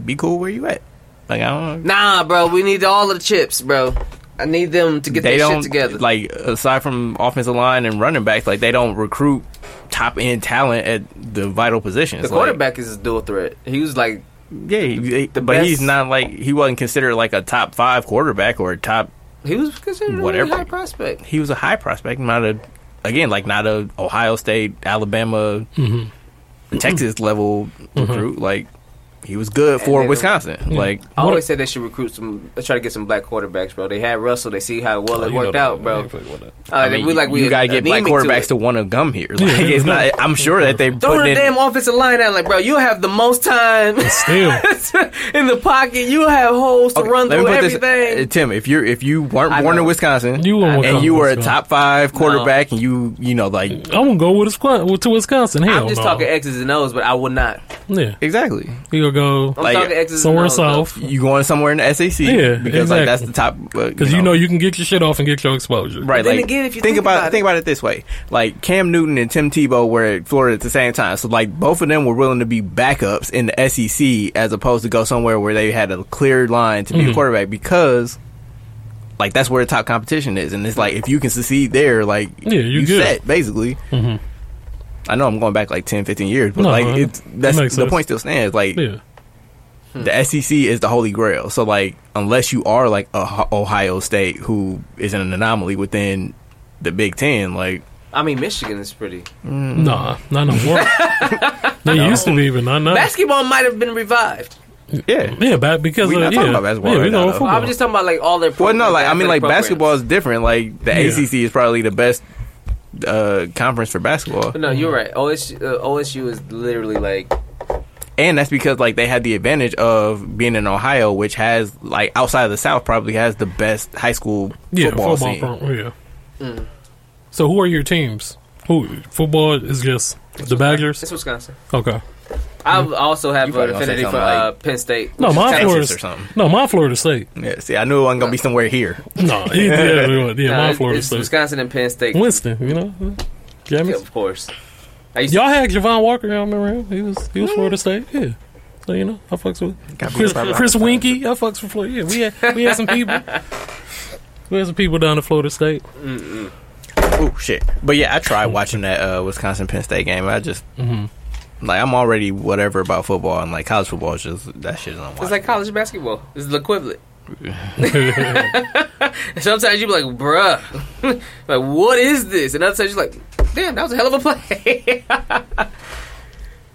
be cool where you at. Like I don't. Nah, bro, we need all of the chips, bro. I need them to get they their shit together. Like aside from offensive line and running backs, like they don't recruit top end talent at the vital positions. the Like, quarterback is a dual threat. He was like, yeah, he- but he's not like he wasn't considered like a top five quarterback or a top. he was considered a Whatever. really high prospect. He was a high prospect, not a again like not a Ohio State, Alabama, Mm-hmm. Texas level recruit. Like he was good for then- Wisconsin. Like I always said they should recruit some. Let's try to get some black quarterbacks, bro. They had Russell. They see how well it Oh, You know worked out, bro. ain't fucking with that. Uh, I mean, we like we you gotta get black anemic to quarterbacks to, want to come here. Like, Yeah. it's not. I'm sure that they Throw put the in. damn offensive line out, like, bro. You have the most time Still, in the pocket. You have holes to Okay, run through put this- everything. uh, Tim, if you're if you weren't I born in. Wisconsin you won't and you were a top five quarterback and you you know like I'm gonna go with Wisconsin, to Wisconsin. Hell I'm just no. talking X's and O's, but I would not. Yeah, exactly he gonna go Like, somewhere and O's. bro. south you going somewhere in the SEC Yeah, because like that's the top uh, because you know you can get your shit off and get your exposure. Right, then again, if you think, think about, about it- think about it this way, like Cam Newton and Tim Tebow were at Florida at the same time, so like both of them were willing to be backups in the SEC as opposed to go somewhere where they had a clear line to be a Mhm. quarterback because like that's where the top competition is, and it's like if you can succeed there, like Yeah, you you good. set basically. Mhm. I know I'm going back like 10, 15 years, but No, like it- it's that's it the sense. point still stands. Like Yeah, the SEC is the holy grail. So like unless you are like a Ohio State who is an anomaly within the Big Ten, like I mean, Michigan is pretty. Mm. nah, not no more. They used to be, but not now. Basketball might have been revived. Yeah. Yeah, back because We of not yeah, talking about basketball yeah, right we now, know football. I'm just talking about like all their. Well, no, like I mean, like programs. basketball is different. Like the Yeah. ACC is probably the best uh, conference for basketball, But no, you're right. OSU, uh, OSU is literally like and that's because like they had the advantage of being in Ohio, which has like outside of the South probably has the best high school yeah, football, football. scene. pro- yeah. So who are your teams? Who football is just the Badgers? it's Wisconsin. Okay. I also have an probably gonna say affinity for something uh, like- Penn State. No, my Texas. Florida's or something. no, my Florida State. Yeah, see, I knew it wasn't gonna be somewhere here. No, yeah, yeah, yeah, yeah Nah, my Florida it's State. Wisconsin and Penn State. Winston, you know, Yeah, of course. Y'all had Javon Walker. Y'all remember him? He was he was Florida State. Yeah. So you know, I fucks with Chris, by Chris Weinke. I fucks with Florida. Yeah, we had we had some people. We had some people down at Florida State. Oh shit! But yeah, I tried watching that uh, Wisconsin Penn State game. I just like I'm already whatever about football, and like college football is just that shit is unwatchable. It's like college basketball. It's the equivalent. Sometimes you be like, bruh, like what is this? And other times you're like, damn, that was a hell of a play. Like,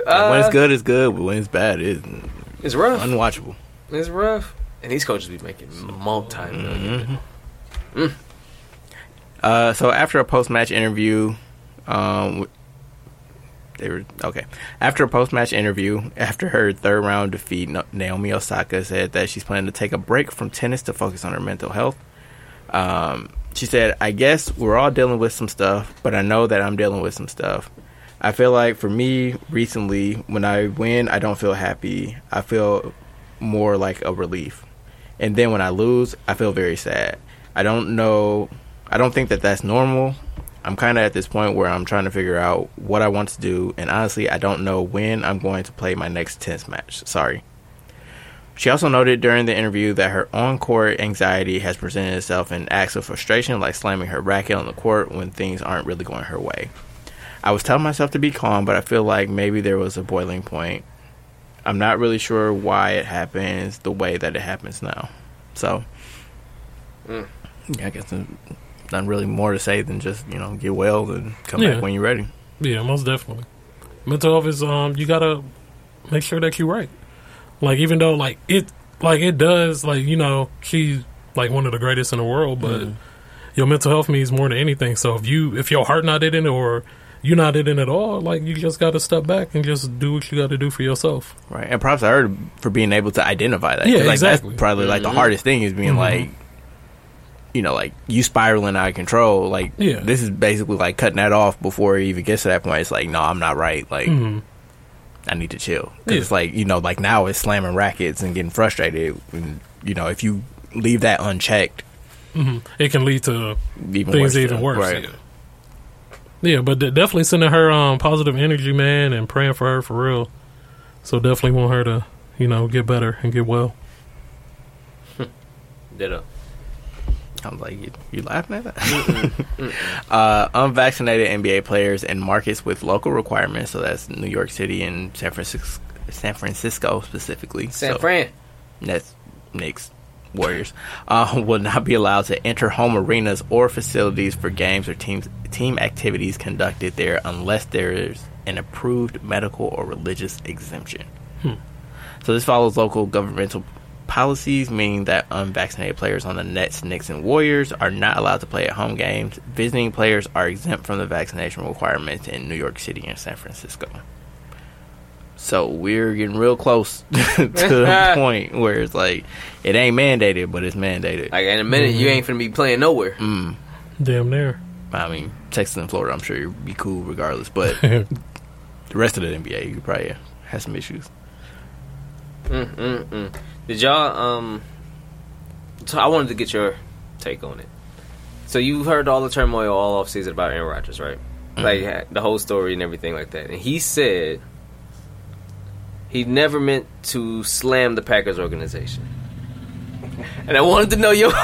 when Uh, it's good, it's good, but when it's bad, it's it's rough. unwatchable. It's rough. And these coaches be making multi million. Uh, so after a post match interview, um, they were okay. After a post match interview, after her third round defeat, Naomi Osaka said that she's planning to take a break from tennis to focus on her mental health. Um, she said, "I guess we're all dealing with some stuff, but I know that I'm dealing with some stuff. I feel like for me, recently, when I win, I don't feel happy. I feel more like a relief, and then when I lose, I feel very sad. I don't know." I don't think that that's normal. I'm kind of at this point where I'm trying to figure out what I want to do, and honestly, I don't know when I'm going to play my next tennis match. Sorry. She also noted during the interview that her on court anxiety has presented itself in acts of frustration, like slamming her racket on the court when things aren't really going her way. I was telling myself to be calm, but I feel like maybe there was a boiling point. I'm not really sure why it happens the way that it happens now. So, mm. yeah, I guess there's nothing really more to say than just you know get well and come Yeah. back when you're ready. Yeah, most definitely. Mental health is um you gotta make sure that you're right. Like even though like it like it does like you know she's like one of the greatest in the world, but your mental health means more than anything. So if you if your heart not in it or you're not in it at all, like you just got to step back and just do what you got to do for yourself. Right, and props I heard for being able to identify that. Yeah, like, exactly. That's probably like the hardest thing is being Mhm. like, you know, like you spiraling out of control. Like, Yeah. this is basically like cutting that off before it even gets to that point. It's like, no, I'm not right. Like, Mhm. I need to chill. 'Cause Yeah. it's like you know, like now it's slamming rackets and getting frustrated. And, you know, if you leave that unchecked, hmm It can lead to even things worse. even stuff. worse. Right. Yeah. Yeah, but de- definitely sending her um positive energy, man, and praying for her for real. So definitely want her to, you know, get better and get well. Ditto. I was like, you, you laughing at that? uh, unvaccinated NBA players in markets with local requirements, so that's New York City and San Francisco, San Francisco specifically. San so Fran. That's Knicks, Warriors. Uh, will not be allowed to enter home arenas or facilities for games or teams team activities conducted there unless there is an approved medical or religious exemption. So this follows local governmental policies, meaning that unvaccinated players on the Nets, Knicks, and Warriors are not allowed to play at home games. Visiting players are exempt from the vaccination requirements in New York City and San Francisco. So we're getting real close to the point where it's like it ain't mandated, but it's mandated. Like in a minute, you ain't finna be playing nowhere. Mm. Damn near. I mean, Texas and Florida, I'm sure you'd be cool regardless. But the rest of the NBA, you probably have some issues. Mm, mm, mm. Did y'all? Um, so I wanted to get your take on it. So you heard all the turmoil all off season about Aaron Rodgers, right? Like the whole story and everything like that. And he said he never meant to slam the Packers organization. And I wanted to know your.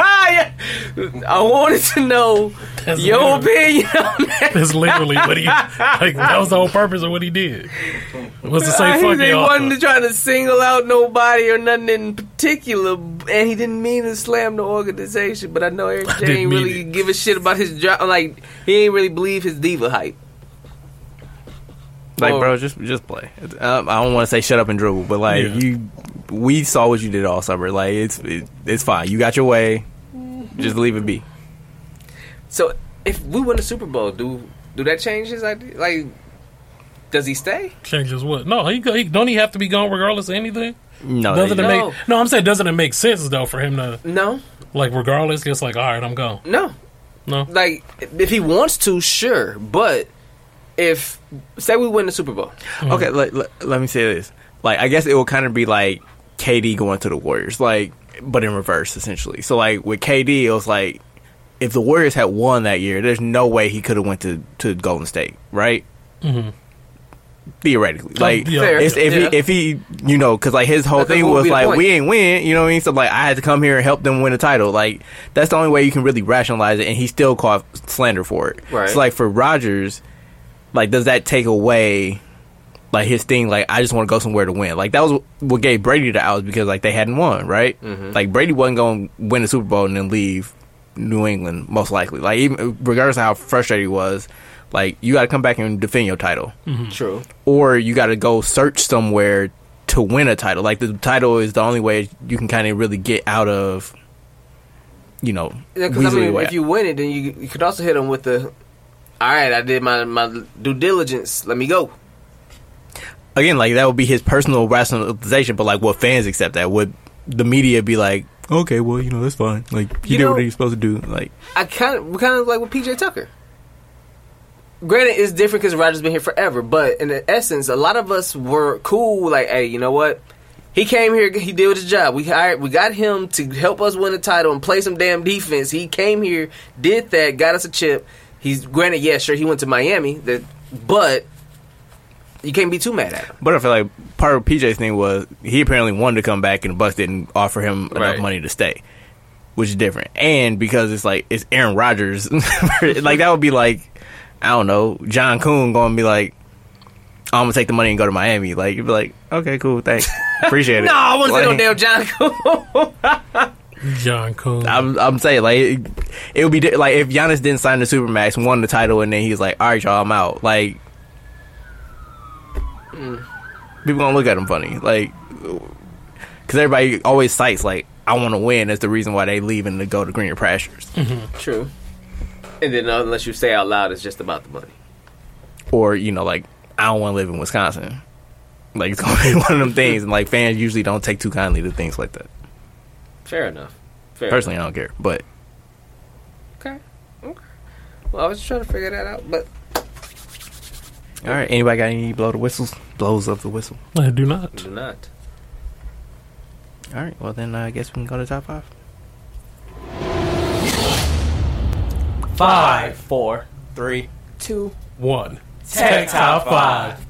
I wanted to know That's your literally- opinion on. That's literally what he like. That was the whole purpose of what he did. Was to say Uh, fuck he y'all. wasn't trying to single out nobody or nothing in particular, and he didn't mean to slam the organization. But I know Eric J ain't really it. give a shit about his job. Like he ain't really believe his diva hype. Like, Or- bro, just just play. Um, I don't want to say shut up and dribble, but like Yeah. you, we saw what you did all summer. Like it's it, it's fine. You got your way. Just leave it be. So if we win the Super Bowl, do do that change his idea? Like, does he stay? Changes what? No, he, go- he don't he have to be gone regardless of anything? No, Doesn't it No. make no? I'm saying doesn't it make sense though for him to No, like regardless? Just like all right, I'm gone. no. No, Like, if he wants to, sure. But if say we win the Super Bowl, hmm. Okay, let, let, let me say this. Like, I guess it will kind of be like KD going to the Warriors, like, but in reverse, essentially. So, like, with KD, it was like, if the Warriors had won that year, there's no way he could have went to, to Golden State, right? Mhm. Theoretically, like, yeah. It's, if Yeah. he, if he, you know, because like his whole That's thing was like, point. we ain't win, you know what I mean? So like, I had to come here and help them win a title. Like, that's the only way you can really rationalize it, and he still caught slander for it. Right. So like for Rodgers, like, does that take away? like his thing, like I just want to go somewhere to win. Like that was what gave Brady the outs because like they hadn't won, right? Mhm. Like Brady wasn't going to win the Super Bowl and then leave New England most likely. Like even regardless of how frustrated he was, like you got to come back and defend your title, mm-hmm. true. or you got to go search somewhere to win a title. Like the title is the only way you can kind of really get out of, you know, Yeah, because I mean, if you win it, then you you could also hit him with the. All right, I did my my due diligence. Let me go. again, like that would be his personal rationalization, but like, what fans accept that? Would the media be like, okay, well, you know, that's fine. Like he You did know- what he was supposed to do. Like, I kind of we kind of like with PJ Tucker. Granted, it's different because Roger's been here forever, but in the essence, a lot of us were cool. Like, hey, you know what? He came here, he did his job. We hired, we got him to help us win the title and play some damn defense. He came here, did that, got us a chip. He's granted, yeah, sure, he went to Miami, that, but you can't be too mad at him. but I feel like part of PJ's thing was he apparently wanted to come back, and the Bucks didn't offer him enough Right. money to stay, which is different. And because it's like it's Aaron Rodgers, like that would be like I don't know, John Coon going to be like. I'm gonna take the money and go to Miami. Like you'd be like, okay, cool, thanks, appreciate it. No, I wasn't like, no damn John Cool. John Coon. I'm, I'm saying like it, it would be di- like if Giannis didn't sign the supermax, won the title, and then he's like, "All right, y'all, I'm out." Like people gonna look at him funny, like because everybody always cites like, "I want to win" as the reason why they leaving to go to greener pastures, True. And then uh, unless you say out loud, it's just about the money. or you know, like I don't want to live in Wisconsin. Like it's gonna be one of them things, and like fans usually don't take too kindly to things like that. Fair enough. Fair Personally, I don't care, but Okay. Okay. Well, I was just trying to figure that out, but all right. Anybody got any blow the whistles? Blows of the whistle. I do not. do not. All right. Well, then uh, I guess we can go to top five. Five, four, three, two. One. Tech Top Five.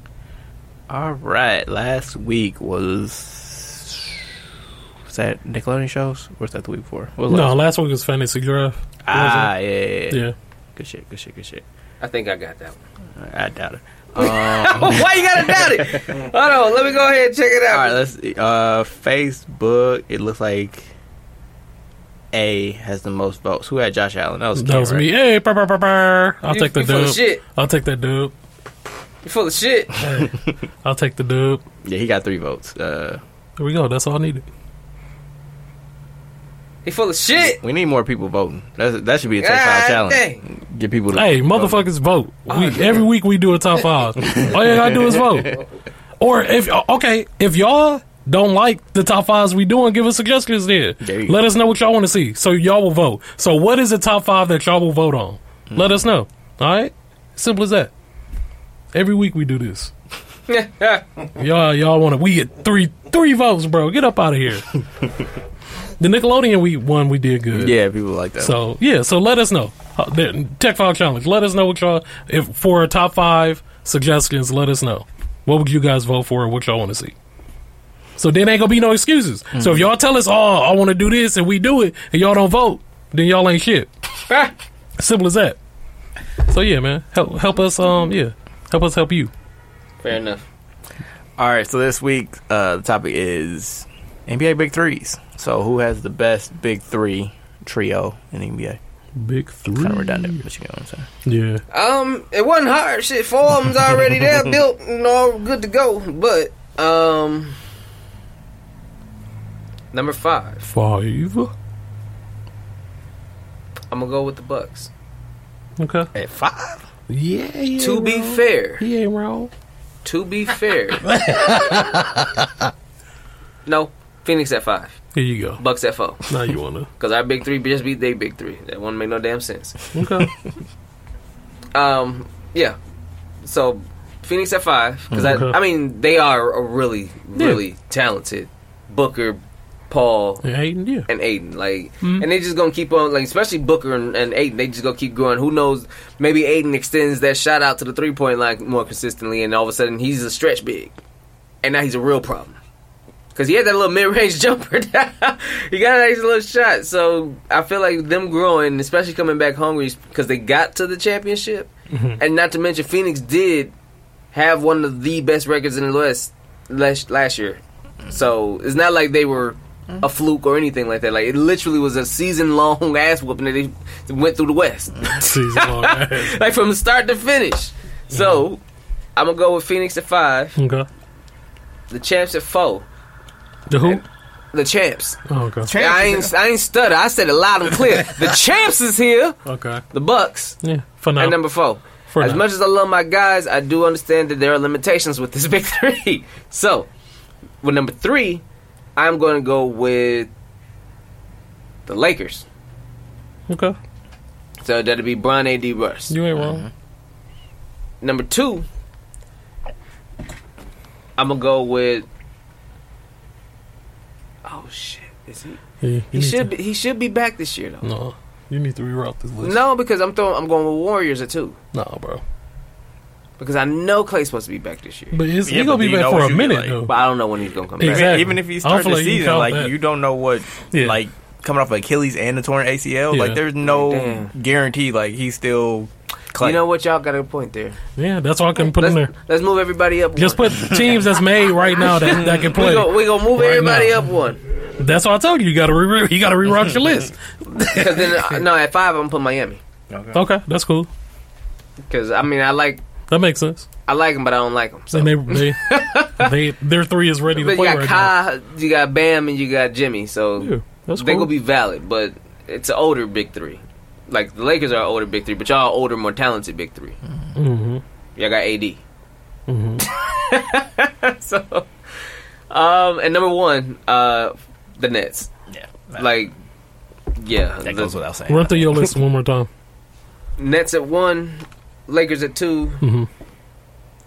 All right. Last week was was that Nickelodeon shows? Or was that the week before? What was No, last- last week was fantasy draft. Ah, yeah, yeah, yeah. Yeah. Good shit. Good shit. Good shit. I think I got that one. I doubt it. Um, Why you gotta doubt it? Hold on, let me go ahead and check it out. right. Let's see. Uh, Facebook. It looks like A has the most votes. Who had Josh Allen? That was That was right? me. Hey, brr, brr, brr, brr. I'll You- take the you full of dub. shit. I'll take that dub. You full of shit. Hey, I'll take the dub. Yeah, he got three votes. Uh, There we go. That's all I needed. He full of shit. we need more people voting. That's, that should be a top God five challenge. dang. Get people to Hey, motherfuckers, vote. We, every week we do a top five. all you gotta do is vote. Or if okay, if y'all don't like the top fives we doing, give us suggestions there. There you Let go. us know what y'all want to see. So y'all will vote. So what is the top five that y'all will vote on? Hmm. Let us know. All right, simple as that. Every week we do this. Y'all, y'all want to? We get three, three votes, bro. Get up out of here. the Nickelodeon we one we did good. Yeah, people like that. So yeah, so let us know. Uh, the Tech File Challenge. Let us know what y'all if for a top five suggestions. Let us know what would you guys vote for and what y'all want to see. So then ain't gonna be no excuses. So if y'all tell us, oh, I want to do this, and we do it, and y'all don't vote, then y'all ain't shit. Simple as that. So yeah, man, help help us. Um, yeah, help us help you. Fair enough. All right, so this week uh, the topic is NBA big threes. So who has the best big three trio in the NBA? Big three. Kind of redundant, but you know what I'm saying. Yeah. Um, it wasn't hard. Shit, four of them's already there, built, and all good to go. But um, number five, Five. I'm gonna go with the Bucks. Okay. At five, Yeah. he To be wrong. fair, he ain't wrong. to be fair, no, Phoenix at five, Here you go. Bucks at four. Now you wanna. Because our big three just beat they big three. That wouldn't make no damn sense. Okay. Um, yeah. So Phoenix at five because Okay. I, I mean they are a really, really talented Booker, Paul, yeah, Ayton, yeah. and Ayton. Like, Mhm. and they just gonna keep on like, especially Booker and, and Ayton. They just gonna keep growing. Who knows? Maybe Ayton extends that shot out to the three point line more consistently, and all of a sudden he's a stretch big, and now he's a real problem. Cause he had that little mid range jumper. he got a nice little shot. So I feel like them growing, especially coming back hungry, because they got to the championship, mm-hmm. and not to mention Phoenix did have one of the best records in the West last last year. So it's not like they were mm-hmm. a fluke or anything like that. Like it literally was a season long ass whooping that they went through the West, Season long like from start to finish. So mm-hmm. I'm gonna go with Phoenix at five, Okay. the champs at four, The who? the champs. Oh, okay. Yeah, I ain't I ain't stutter. I said it loud and clear. the champs is here. Okay. The Bucks Yeah. For now. at number four. For as now. much as I love my guys, I do understand that there are limitations with this big three. So, with number three, I'm going to go with the Lakers. Okay. So that'll be Bron AD Russ. You ain't wrong. Mm-hmm. Number two, I'm gonna go with. Oh shit! Is he? Yeah, He should to- be. He should be back this year though. No. You need to reroute this list. No, because I'm throwing. I'm going with Warriors at two. No, bro. Because I know Klay's supposed to be back this year, But it's, Yeah, he gonna be back for a minute like? though. but I don't know when he's gonna come back. Exactly. even if he starts the like season, like that. you don't know what, Yeah. like coming off Achilles and the torn ACL. Yeah. Like there's no Damn. guarantee. Like he's still. Klay. You know what? Y'all got a point there. Yeah, that's why I can put Let's, in there. let's move everybody up. Just put teams that's made right now that, that can We play. go. We gonna move Right everybody now. up one. That's why I told you you gotta re- you gotta reroute your list. Because then, uh, no, at five, I'm gonna put Miami. Okay, that's cool. Because I mean, I like, That makes sense. I like them, but I don't like them. So. And they, they, they, their three is ready to But you play got right now. Kai, you got Bam, and you got Jimmy. So Yeah, that's they cool. gonna be valid. But it's an older big three. Like the Lakers are an older big three, but y'all are older, more talented big three. hmm Y'all got AD. hmm so, um, and number one, uh, the Nets. Yeah, Like, yeah, that the goes without saying. Run through your list one more time. Nets at one, Lakers at two, hmm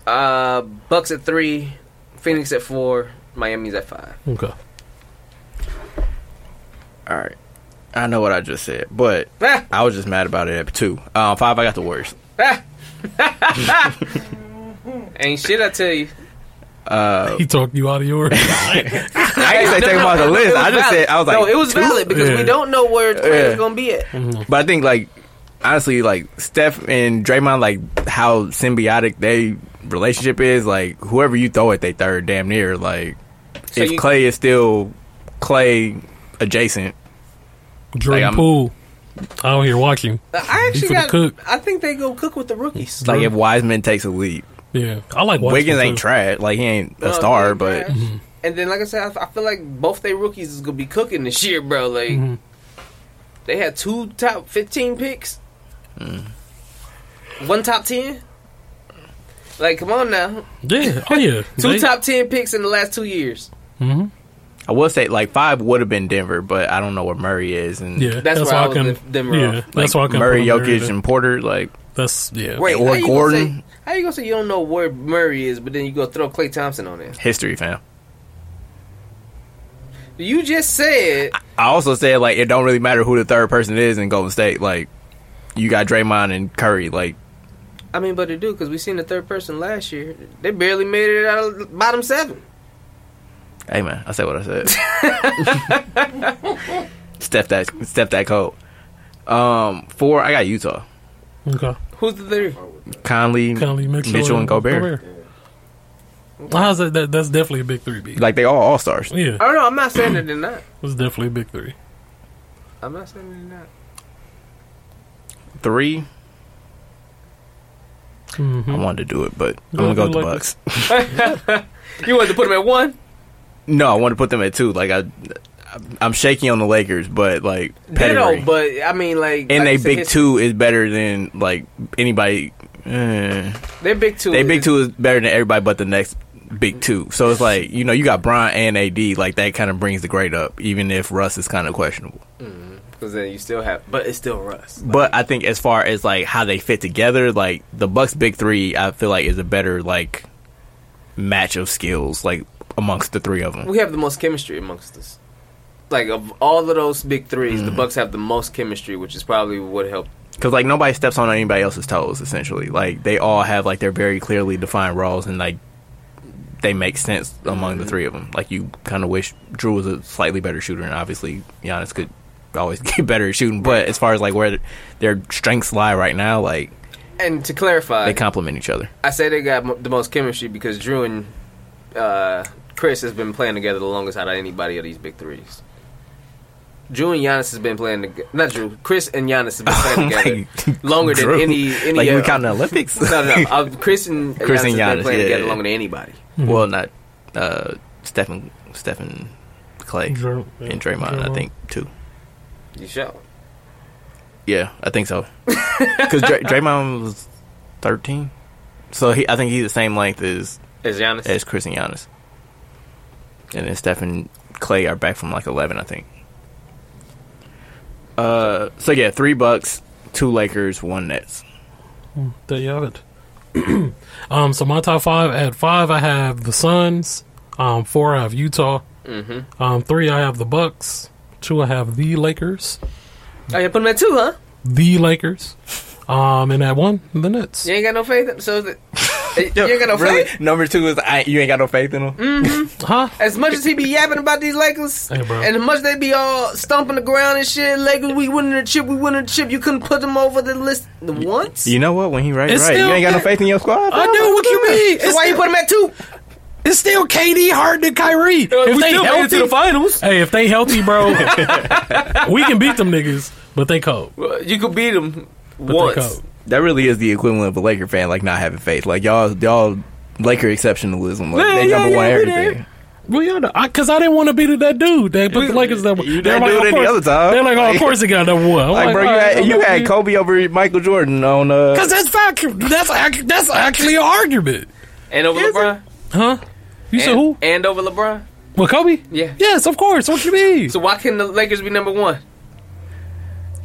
uh, Bucks at three, Phoenix at four, Miami's at five. Okay. All right, I know what I just said, but Ah, I was just mad about it at two. Um, five, I got the worst. ah. Ain't shit, I tell you. Uh, He talked you out of yours. I didn't say take him off the it list. I just valid. said I was like, no, it was two? valid because Yeah. we don't know where Klay's Yeah. gonna be at. But I think like honestly, like Steph and Draymond, like how symbiotic they relationship is. Like whoever you throw at they third, damn near. Like So if you- Klay is still Klay adjacent, Jordan I'm- Poole out here watching. I actually got. cook. I think they go cook with the rookies. like if Wiseman takes a leap, Yeah, I like Watson Wiggins too. ain't trash. Like he ain't a No, star, they but trash. and then like I said, I, I feel like both their rookies is gonna be cooking this year, bro. Like Mhm. they had two top fifteen picks, one top ten. Like, come on now, Yeah. Oh yeah. two They- top ten picks in the last two years. Mhm. I will say like five would have been Denver, but I don't know where Murray is and Yeah, That's that's, where why I I was can. Denver yeah, off. that's like why I can. Murray, put him there. Jokic, and Porter. Like That's yeah. Wait, Or how Gordon. Gonna say, how you gonna say you don't know where Murray is, but then you go throw Klay Thompson on there? history, fam. You just said I also said like it don't really matter who the third person is in Golden State. Like you got Draymond and Curry. Like I mean, but it do because we seen the third person last year. They barely made it out of bottom seven. Hey man, I said what I said. step that, step that code. Um, four. I got Utah. Okay. Who's the third? Conley, Conley, Mitchell, Mitchell, and Gobert. How's that, that? That's definitely a big three. B. Like they all all stars. Yeah, I don't know. I'm not saying that they're not. it's definitely a big three. I'm not saying they're not. three. Mhm. I wanted to do it, but I'm gonna go with the Lakers. Bucks. You wanted to put them at one? No, I want to put them at two. Like I, I'm shaky on the Lakers, but like pedigree. Ditto, but I mean, like, and like they big two is better than like anybody. Eh. Their big two. They big is- two is better than everybody but the next big two. So it's like you know you got Bron and AD. Like that kind of brings the grade up, even if Russ is kind of questionable. because then you still have, but it's still Russ. But I think as far as like how they fit together, like the Bucks big three, I feel like is a better like match of skills like amongst the three of them. We have the most chemistry amongst us. Like of all of those big 3s Mm. the Bucks have the most chemistry, which is probably what helped. Because like nobody steps on anybody else's toes. Essentially, like they all have like their very clearly defined roles and like they make sense among the three of them. Like you kind of wish Jrue was a slightly better shooter, and obviously Giannis could always get better at shooting. But as far as like where their strengths lie right now, like And to clarify, they complement each other. I say they got the most chemistry because Jrue and uh, Khris has been playing together the longest out of anybody of these big threes. Jrue and Giannis has been playing together. Not Jrue. Khris and Giannis have been playing together longer than Jrue. any any. like uh, we count the Olympics. No, no. no. Uh, Khris and Khris Giannis, and have been playing yeah, together yeah. longer than anybody. well, not uh, Stephen Stephen Klay Dr- and Draymond. I think too. You sure? Yeah, I think so. Because Dray- Draymond was thirteen, so he I think he's the same length as As Giannis? as Khris and Giannis. And then Steph and Klay are back from like eleven, I think. Uh, so yeah, three Bucks, two Lakers, one Nets. There you have it. um, so my top five at five, I have the Suns. Um, four, I have Utah. mm-hmm. Um, three, I have the Bucks. Two, I have the Lakers. Oh, you put him at two, huh? The Lakers. Um, and at one, the Nets. You ain't got no faith. In, so that, you ain't got no really? faith. Number two is I, you ain't got no faith in them. Mm-hmm. Huh? As much as he be yapping about these Lakers, Hey, and as much they be all stomping the ground and shit, Lakers, we winning the chip, we winning the chip. You couldn't put them over the list once. You know what? When he right, It's right. still- you ain't got no faith in your squad. I dog? do. What you mean? so It's, why you put him at two? it's still KD, Harden, and Kyrie. Uh, if they healthy, to the finals. hey, if they healthy, bro, we can beat them niggas. But they cold. You could beat them But they once. Cold. That really is the equivalent of a Laker fan, like not having faith. Like y'all, y'all Laker exceptionalism. Like Yeah, they yeah, number one yeah, we everything. Well, yeah, because I, didn't want to beat that dude. They put the Lakers number. You They're didn't do it any other time. They're like, oh, of course he got number one. I'm Like, bro, you all right, had you had Kobe over Michael Jordan on uh. Cause that's fact. That's that's actually an argument, And over Is it? LeBron. huh? You said who? And over LeBron. Well, Kobe. Yeah. Yes, of course. What you mean? So why can't the Lakers be number one?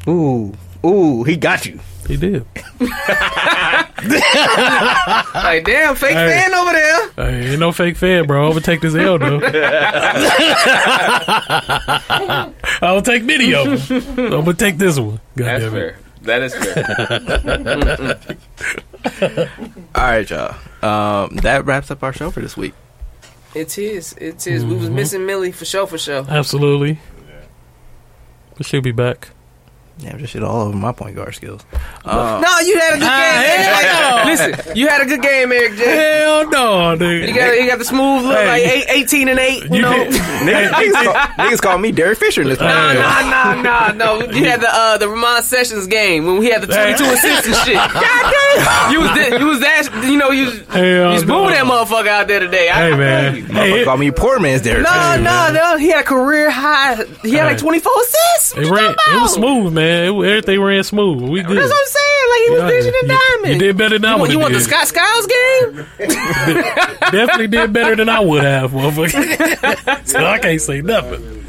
Ooh, ooh, he got you. he did. Like, damn, fake Hey. fan over there. Hey, ain't no fake fan, bro. Overtake this L, though. I'll take many of them. I'm gonna take this one. God That's damn it. fair. That is fair. All right, y'all. Um, that wraps up our show for this week. it's his. It's his. We was missing Millie for sure, for sure. Absolutely. But she'll be back. Yeah, just shit all over my point guard skills. Uh, No, you had a good game. hell Eric. Listen, you had a good game, Eric J. Hell no, You dude. got, you got the smooth look, Hey. like eight, 18 and 8. You, You know? did- niggas, niggas, call, niggas call me Derek Fisher in this Nah, podcast. nah, nah, nah, no. You had the uh, the Ramon Sessions game when we had the 22 assists and shit. God damn. You was, that, you was that, you know, you was, Hell you was no. that motherfucker out there today. I, Hey, man. Motherfucker Hey, call me poor man's Derek No, Fisher. no, no. He had a career high. He had like 24 assists. What It you ran. talking It was smooth, man. It, everything ran smooth. We good. That's what I'm saying. Like he was Yeah, vision and you- diamond. you did better than I You want, you would've want the. Scott Skiles game? Definitely did better than I would have, motherfucker. so I can't say nothing.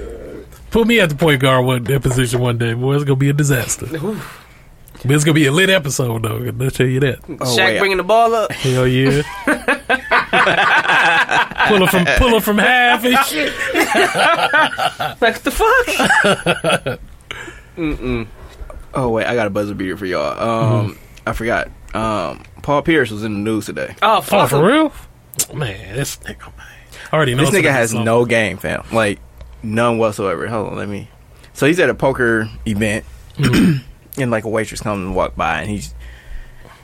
Put me at the point guard one that position one day, boy. It's gonna be a disaster. But it's gonna be a lit episode, though. I'll tell you that. Oh, Shaq wait. bringing the ball up. Hell yeah. pull her from pull her from half and shit. Like what the fuck? Oh wait, I got a buzzer beater for y'all. Um, I forgot. Um, Paul Pierce was in the news today. Oh, Oh, for real? Man, this nigga, man. I already know This nigga has something. no game, fam. Like none whatsoever. Hold on, let me. So he's at a poker event, and like a waitress comes and walk by, and he's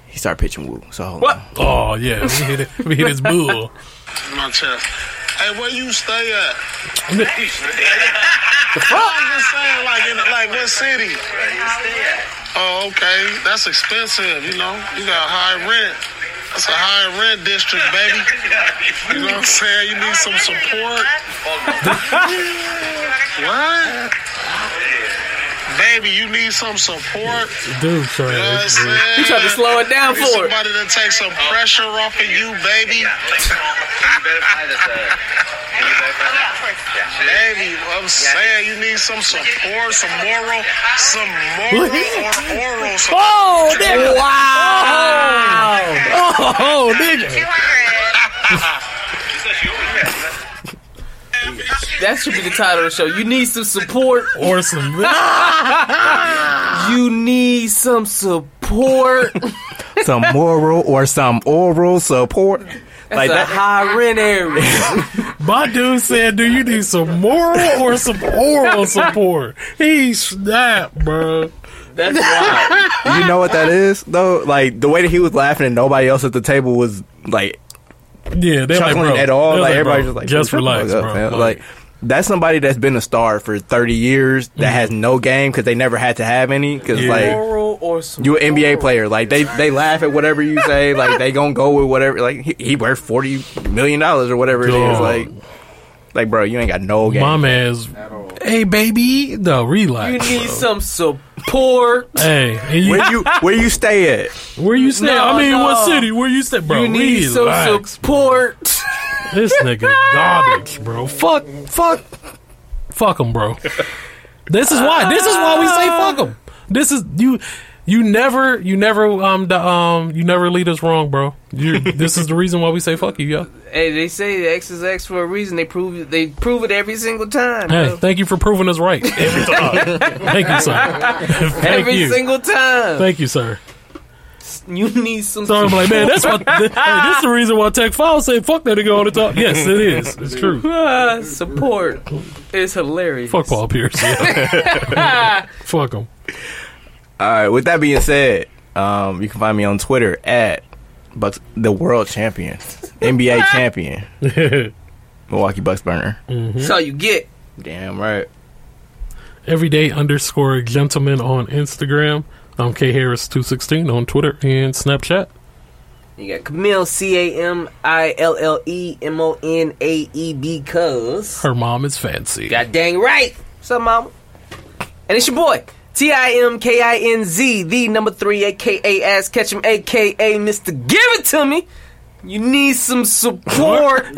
he started pitching woo. So hold What? on. Oh yeah, let me hit, it, let me hit his bull. my chest. Hey, where you stay at? The fuck? I'm just saying, like, in like what city? Oh, okay. That's expensive, you know. You got high rent. That's a high rent district, baby. You know what I'm saying? You need some support. what? Baby, you need some support. Dude, sorry. You know what I'm saying? You tried to slow it down You need for it. somebody to take some pressure off of you, baby. Baby, I'm saying you need some support, some moral, some moral or oral oh, support. Oh, nigga. Wow. Oh, oh nigga. That should be the title of the show. You need some support. Or some. You need some support. some moral or some oral support. Like like that. high rent area. My dude said, "Do you need some moral or some oral support?" He snapped, bro. That's wild. You know what that is though? Like the way that he was laughing and nobody else at the table was like Yeah, they're like, chuckling bro. at all. Like, everybody bro, just like just relax, bro. man. Like that's somebody that's been a star for thirty years that mm-hmm. has no game because they never had to have any. Because Yeah. like Moral or support. you an NBA player, like they they laugh at whatever you say. Like they gonna go with whatever. Like he, he worth forty million dollars or whatever it is. Like like bro, you ain't got no game. My man's, hey baby, no relax You relax. need some support. Hey, and you, Where you where you stay at? where you stay? No, I mean, what city? Where you stay, bro? You need some relax. support. This nigga garbage, bro. Fuck, fuck, fuck him, bro. This is why. This is why we say fuck him. This is you. You never, you never, um, the, um, you never lead us wrong, bro. You. this is the reason why we say fuck you, yo. Hey, they say X is X for a reason. They prove it. They prove it every single time. Hey, bro. thank you for proving us right every time. thank you, sir. thank every you. single time. Thank you, sir. you need some. So I'm like, man, that's what. hey, this is the reason why Tech File say fuck that nigga all the time. Yes, it is. It's true. Ah, support is hilarious. Fuck Paul Pierce. yeah. fuck him. All right. With that being said, um, you can find me on Twitter at Bucks, the world champion, NBA champion, Milwaukee Bucks burner. That's all you get. Damn right. Everyday underscore gentleman on Instagram. I'm K Harris two sixteen on Twitter and Snapchat. You got Camille C A M I L L E M O N A E B cuz. Her mom is fancy. God dang right. What's up, mama? And it's your boy, T I M K I N Z, the number three, aka Ass Catch him, aka Mr. Give It To Me. You need some support.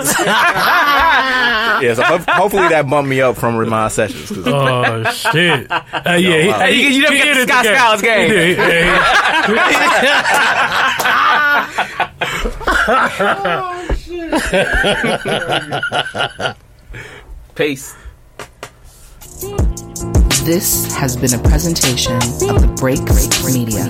Yeah. So ho- hopefully that bumped me up from Ramon Sessions. Oh shit! Uh, yeah, he, wow. Hey, you- you never get did the Scott again. Skiles game. He did, yeah, he- Peace. This has been a presentation of the Break Break for Media.